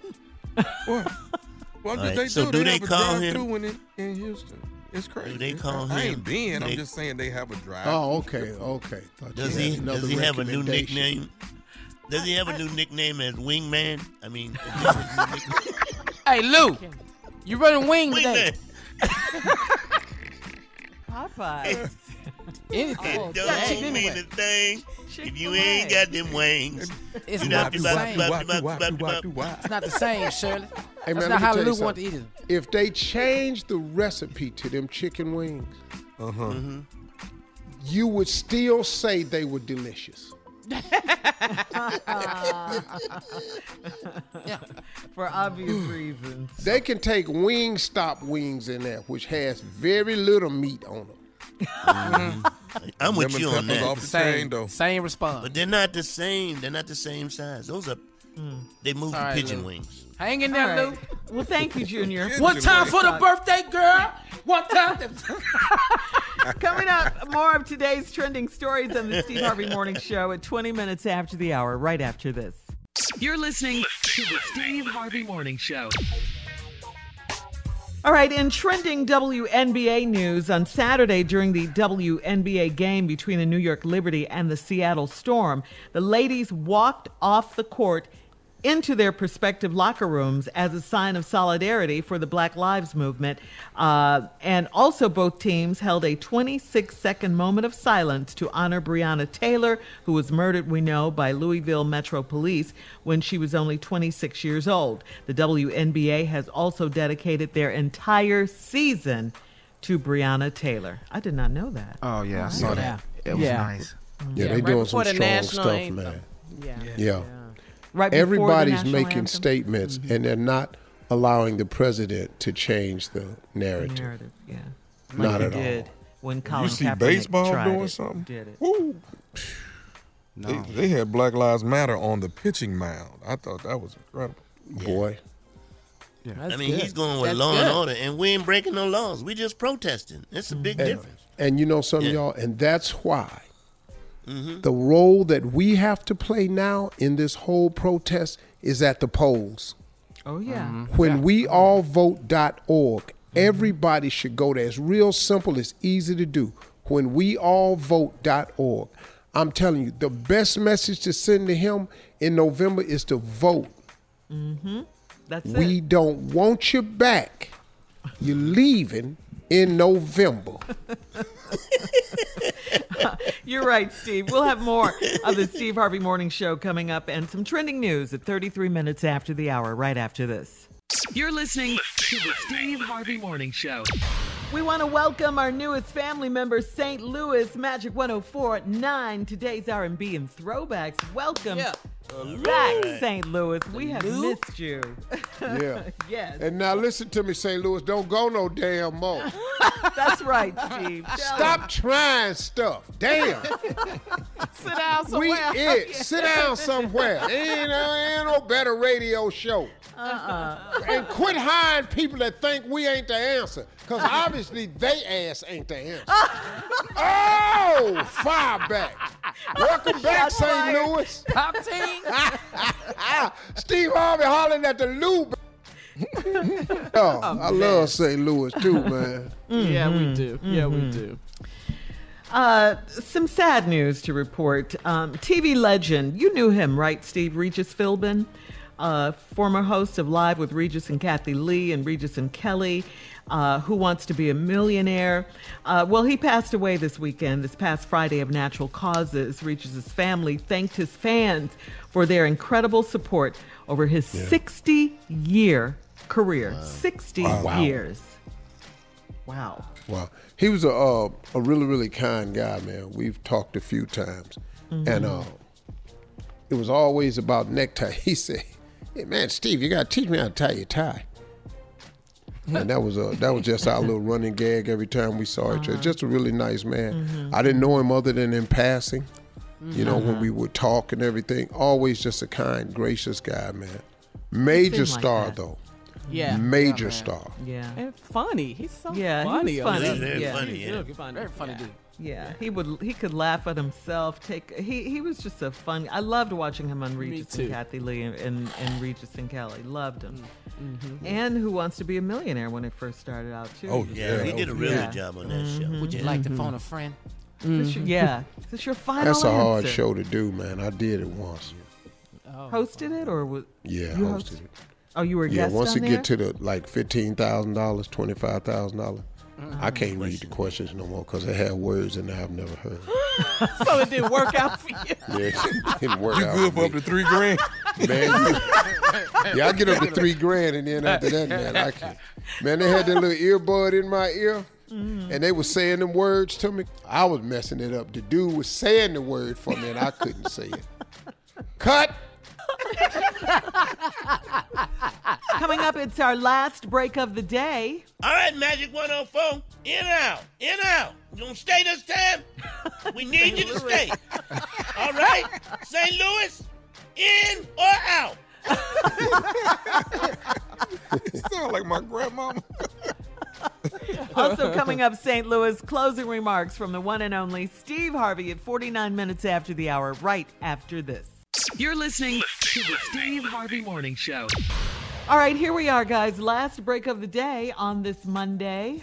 What? What All did right, they so do? do they have a call him? drive-through in, in Houston. It's crazy. they call I him? ain't been. I'm just saying they have a drive. Oh, okay, okay. Thought Does you he? Does he have a new nickname? Does he have a new nickname as Wingman? I mean, Hey Lou, you running wing today? Wingman. Popeye. Anything. Oh, It Yeah, don't chicken mean anyway. a thing if you Chick-fil-A. ain't got them wings. It's You not know, the same. It's not the same, Shirley. Hey, That's not let me how Luke want to eat it. If they change the recipe to them chicken wings, uh-huh. you would still say they were delicious. For obvious reasons. They can take Wingstop wings in there, which has very little meat on them. Mm-hmm. I'm with Lemon you on peppers that. off the chain, though. Same response. But they're not the same. They're not the same size. Those are mm. they move All the right, pigeon Luke. wings. Hang in there, right. Luke. Well, thank you, Junior. One time for the birthday girl. One time. Coming up, more of today's trending stories on the Steve Harvey Morning Show at 20 minutes after the hour, right after this. You're listening to the Steve Harvey Morning Show. All right, in trending WNBA news on Saturday during the WNBA game between the New York Liberty and the Seattle Storm, the ladies walked off the court into their prospective locker rooms as a sign of solidarity for the Black Lives Movement. Uh, and also, both teams held a 26 second moment of silence to honor Breonna Taylor, who was murdered, we know, by Louisville Metro Police when she was only 26 years old. The WNBA has also dedicated their entire season to Breonna Taylor. I did not know that. Oh yeah, I saw that. It was Yeah. nice. Yeah, they right doing some strong stuff, anthem. man. Yeah. Yeah. Right before the Everybody's making anthem? statements, Mhm. and they're not allowing the president to change the narrative. narrative, yeah. Not at they all. when Colin you see Kaepernick baseball tried doing it, something? Did it. Woo. They, they had Black Lives Matter on the pitching mound. I thought that was incredible. Boy. I mean, he's going with law and order, and we ain't breaking no laws. We just protesting. It's a big And, difference. and you know something, y'all, and that's why Mm-hmm. the role that we have to play now in this whole protest is at the polls. Oh yeah. When we all vote.org, everybody should go there. It's real simple, it's easy to do. When we all vote.org, I'm telling you, the best message to send to him in November is to vote. Mm-hmm. That's it. we it. don't want you back. You're leaving in November. You're right, Steve. We'll have more of the Steve Harvey Morning Show coming up and some trending news at 33 minutes after the hour, right after this. You're listening to the Steve Harvey Morning Show. We want to welcome our newest family member, St. Louis Magic 104.9. Today's R&B and throwbacks. Welcome back, St. Louis. We have missed you. Yeah. yes. And now listen to me, St. Louis. Don't go no damn more. That's right, Steve. Stop trying stuff. Damn. Sit down somewhere. We somewhere. it. Sit down somewhere. Ain't, uh, ain't no better radio show. Uh-uh. And quit hiring people that think we ain't the answer. Because obviously they ass ain't the answer. oh, fire back. Welcome back, St. Louis. Top team. Steve Harvey hollering at the lube. oh, I love St. Louis too, man. Yeah, we Mhm. do. Yeah, we Mhm. do. Uh, some sad news to report. Um, TV legend, you knew him, right, Steve Regis Philbin? Uh, former host of Live with Regis and Kathie Lee and Regis and Kelly, uh, who wants to be a millionaire. Uh, well, he passed away this weekend, this past Friday, of natural causes. Regis his family thanked his fans for their incredible support over his 60 year career. 60 Wow. years. Wow. Wow, he was a uh, a really really kind guy, man. We've talked a few times, and Mhm. uh, it was always about necktie. He said, "Hey man, Steve, you gotta teach me how to tie your tie." And that was a that was just our little running gag every time we saw each other. Just a really nice man. Mhm. I didn't know him other than in passing. You know, when Uh-huh. we would talk and everything. Always just a kind, gracious guy, man. Major seemed like star though. Yeah. Major Yeah, star. Yeah. And funny. He's so Yeah, funny. was on funny. this. Very yeah. funny, He's yeah. really funny. Very funny yeah. dude. Yeah, he would. He could laugh at himself. Take. He he was just a fun. I loved watching him on Regis and Kathie Lee and, and, and Regis and Kelly. Loved him. Mm-hmm. And Who Wants to Be a Millionaire when it first started out too. Oh, Yeah, he did a really Yeah. good job on that show. Would you like to phone a friend? Is this your- yeah. Is this your final That's a hard show to do, man. I did it once. Hosted it or was? Yeah, you hosted it. Oh, you were a Yeah, guest once on it there? get to the like fifteen thousand dollars, twenty five thousand dollars, Mm-hmm. I can't read the questions no more because they have words in there I've never heard. so it didn't work out for you. Yeah, it didn't work You out good for for up to three grand? Man, you, Yeah, I get up to three grand, and then after that, man, I can't. Man, they had that little earbud in my ear, Mm-hmm. and they was saying them words to me. I was messing it up. The dude was saying the word for me, and I couldn't say it. Cut. Coming up, it's our last break of the day. All right, Magic 104. In out. In out. You gonna stay this time? We need you to stay. All right? St. Louis, in or out? Sound like my grandmama. Also coming up, St. Louis closing remarks from the one and only Steve Harvey at 49 minutes after the hour, right after this. You're listening to the Steve Harvey Morning Show. All right, here we are, guys. Last break of the day on this Monday.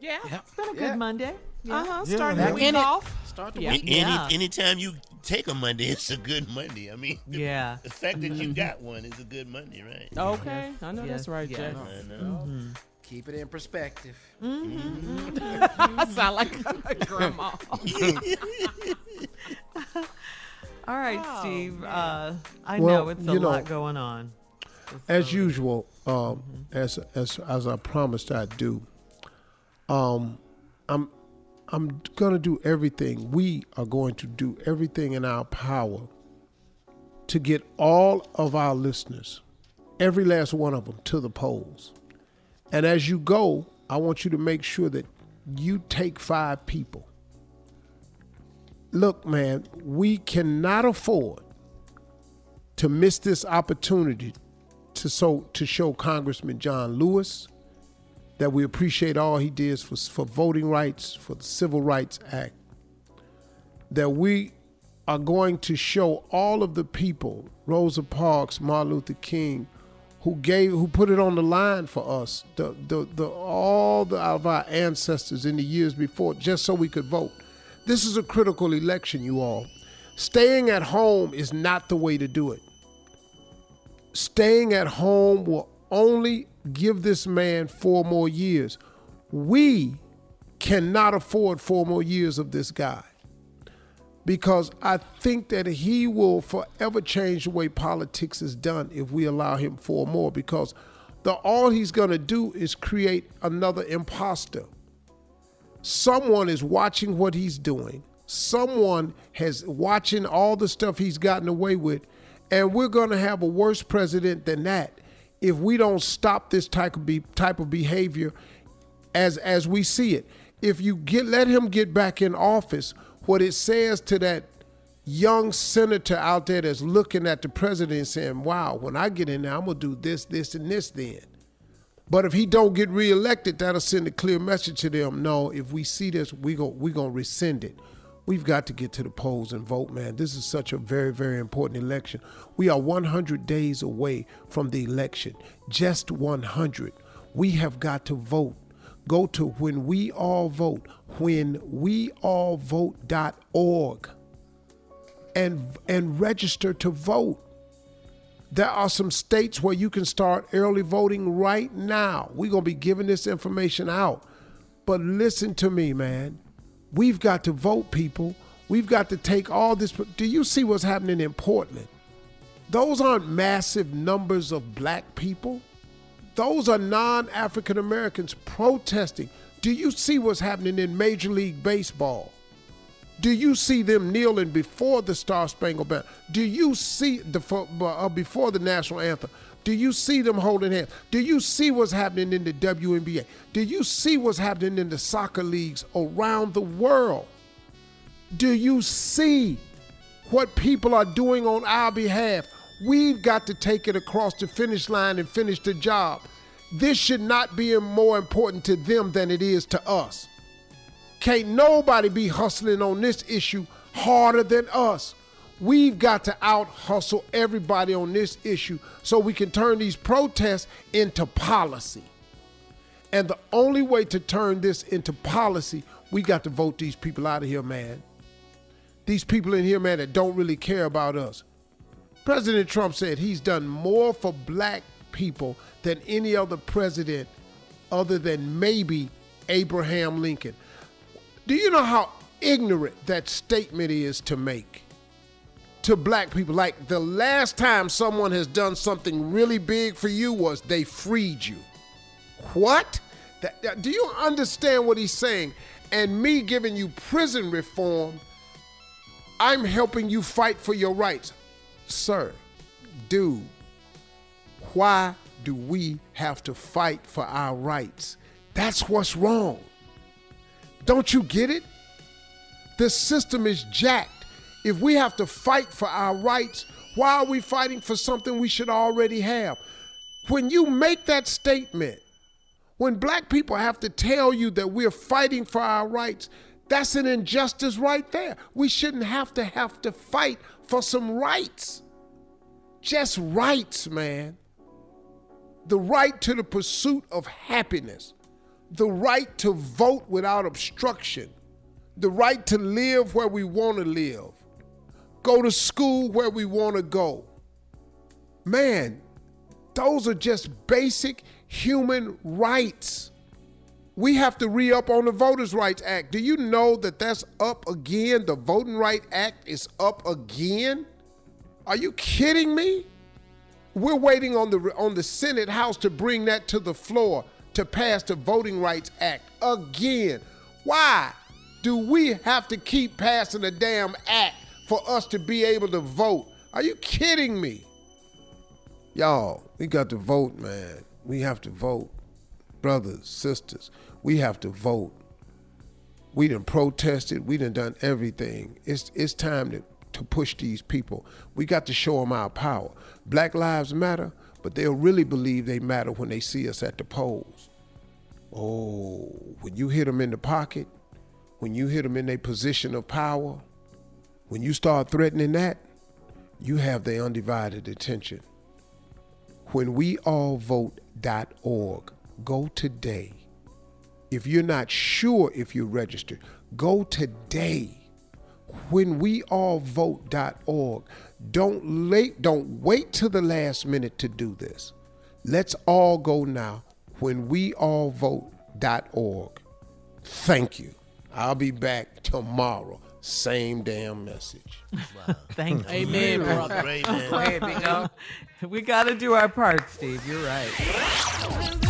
Yeah. It's been a good Monday. Yeah. Uh-huh. Yeah, Starting man. the week off. Start the week. Any, Anytime you take a Monday, it's a good Monday. I mean, the, Yeah. the fact that you got one is a good Monday, right? Okay. I know Yes, that's right, yes. Jay. I know. Keep it in perspective. I sound like a grandma. All right, Oh, Steve. Uh, I Well, know it's a you know, lot going on. As usual, um, as as as I promised I'd do, um, I'm I'm gonna do everything. We are going to do everything in our power to get all of our listeners, every last one of them, to the polls. And as you go, I want you to make sure that you take five people. Look, man, we cannot afford to miss this opportunity to so to show Congressman John Lewis that we appreciate all he did for for voting rights, for the Civil Rights Act. That we are going to show all of the people, Rosa Parks, Martin Luther King, who gave who put it on the line for us, the the, the all the, of our ancestors in the years before, just so we could vote. This is a critical election, you all. Staying at home is not the way to do it staying at home will only give this man four more years. We cannot afford four more years of this guy because I think that he will forever change the way politics is done if we allow him four more because the all he's going to do is create another imposter. Someone is watching what he's doing. Someone has watching all the stuff he's gotten away with and we're going to have a worse president than that if we don't stop this type of be, type of behavior as as we see it. If you get let him get back in office, what it says to that young senator out there that's looking at the president and saying, "Wow, when I get in there, I'm gonna do this, this, and this." Then, but if he don't get reelected, that'll send a clear message to them. No, if we see this, we go we gonna rescind it. We've got to get to the polls and vote, man. This is such a very, very important election. We are 100 days away from the election, just 100. We have got to vote. Go to when we all vote, when we all vote.org and and register to vote. There are some states where you can start early voting right now. We're going to be giving this information out. But listen to me, man. We've got to vote, people. We've got to take all this. Do you see what's happening in Portland? Those aren't massive numbers of black people. Those are non African Americans protesting. Do you see what's happening in Major League Baseball? Do you see them kneeling before the Star Spangled Banner? Do you see the uh, before the national anthem? Do you see them holding hands? Do you see what's happening in the WNBA? Do you see what's happening in the soccer leagues around the world? Do you see what people are doing on our behalf? We've got to take it across the finish line and finish the job. This should not be more important to them than it is to us. Can't nobody be hustling on this issue harder than us. We've got to out hustle everybody on this issue so we can turn these protests into policy. And the only way to turn this into policy, we got to vote these people out of here, man. These people in here, man, that don't really care about us. President Trump said he's done more for black people than any other president other than maybe Abraham Lincoln. Do you know how ignorant that statement is to make? to black people. Like the last time someone has done something really big for you was they freed you. What? That, that- do you understand what he's saying? And me giving you prison reform, I'm helping you fight for your rights. Sir, dude, why do we have to fight for our rights? That's what's wrong. Don't you get it? The system is jacked. If we have to fight for our rights, why are we fighting for something we should already have? When you make that statement, when black people have to tell you that we're fighting for our rights, that's an injustice right there. We shouldn't have to have to fight for some rights. Just rights, man. The right to the pursuit of happiness, the right to vote without obstruction, the right to live where we want to live, go to school where we want to go. Man, those are just basic human rights. We have to re up on the Voters' Rights Act. Do you know that that's up again? The Voting Rights Act is up again? Are you kidding me? We're waiting on the on the Senate House to bring that to the floor to pass the Voting Rights Act again. Why do we have to keep passing a damn act for us to be able to vote? Are you kidding me? Y'all, we got to vote, man. We have to vote. Brothers, sisters, we have to vote. We done protested. We done done everything. It's it's time to, to push these people. We got to show them our power. Black lives matter, but they'll really believe they matter when they see us at the polls. Oh, when you hit them in the pocket, when you hit them in their position of power, when you start threatening that, you have their undivided attention. When we all vote.org, go today. If you're not sure if you're registered, go today. When we all vote.org, don't late, don't wait till the last minute to do this. Let's all go now. When we all vote.org. Thank you. I'll be back tomorrow. Same damn message. Thank you. Amen, brother. Great, man. Go ahead, we got to do our part, Steve. You're right.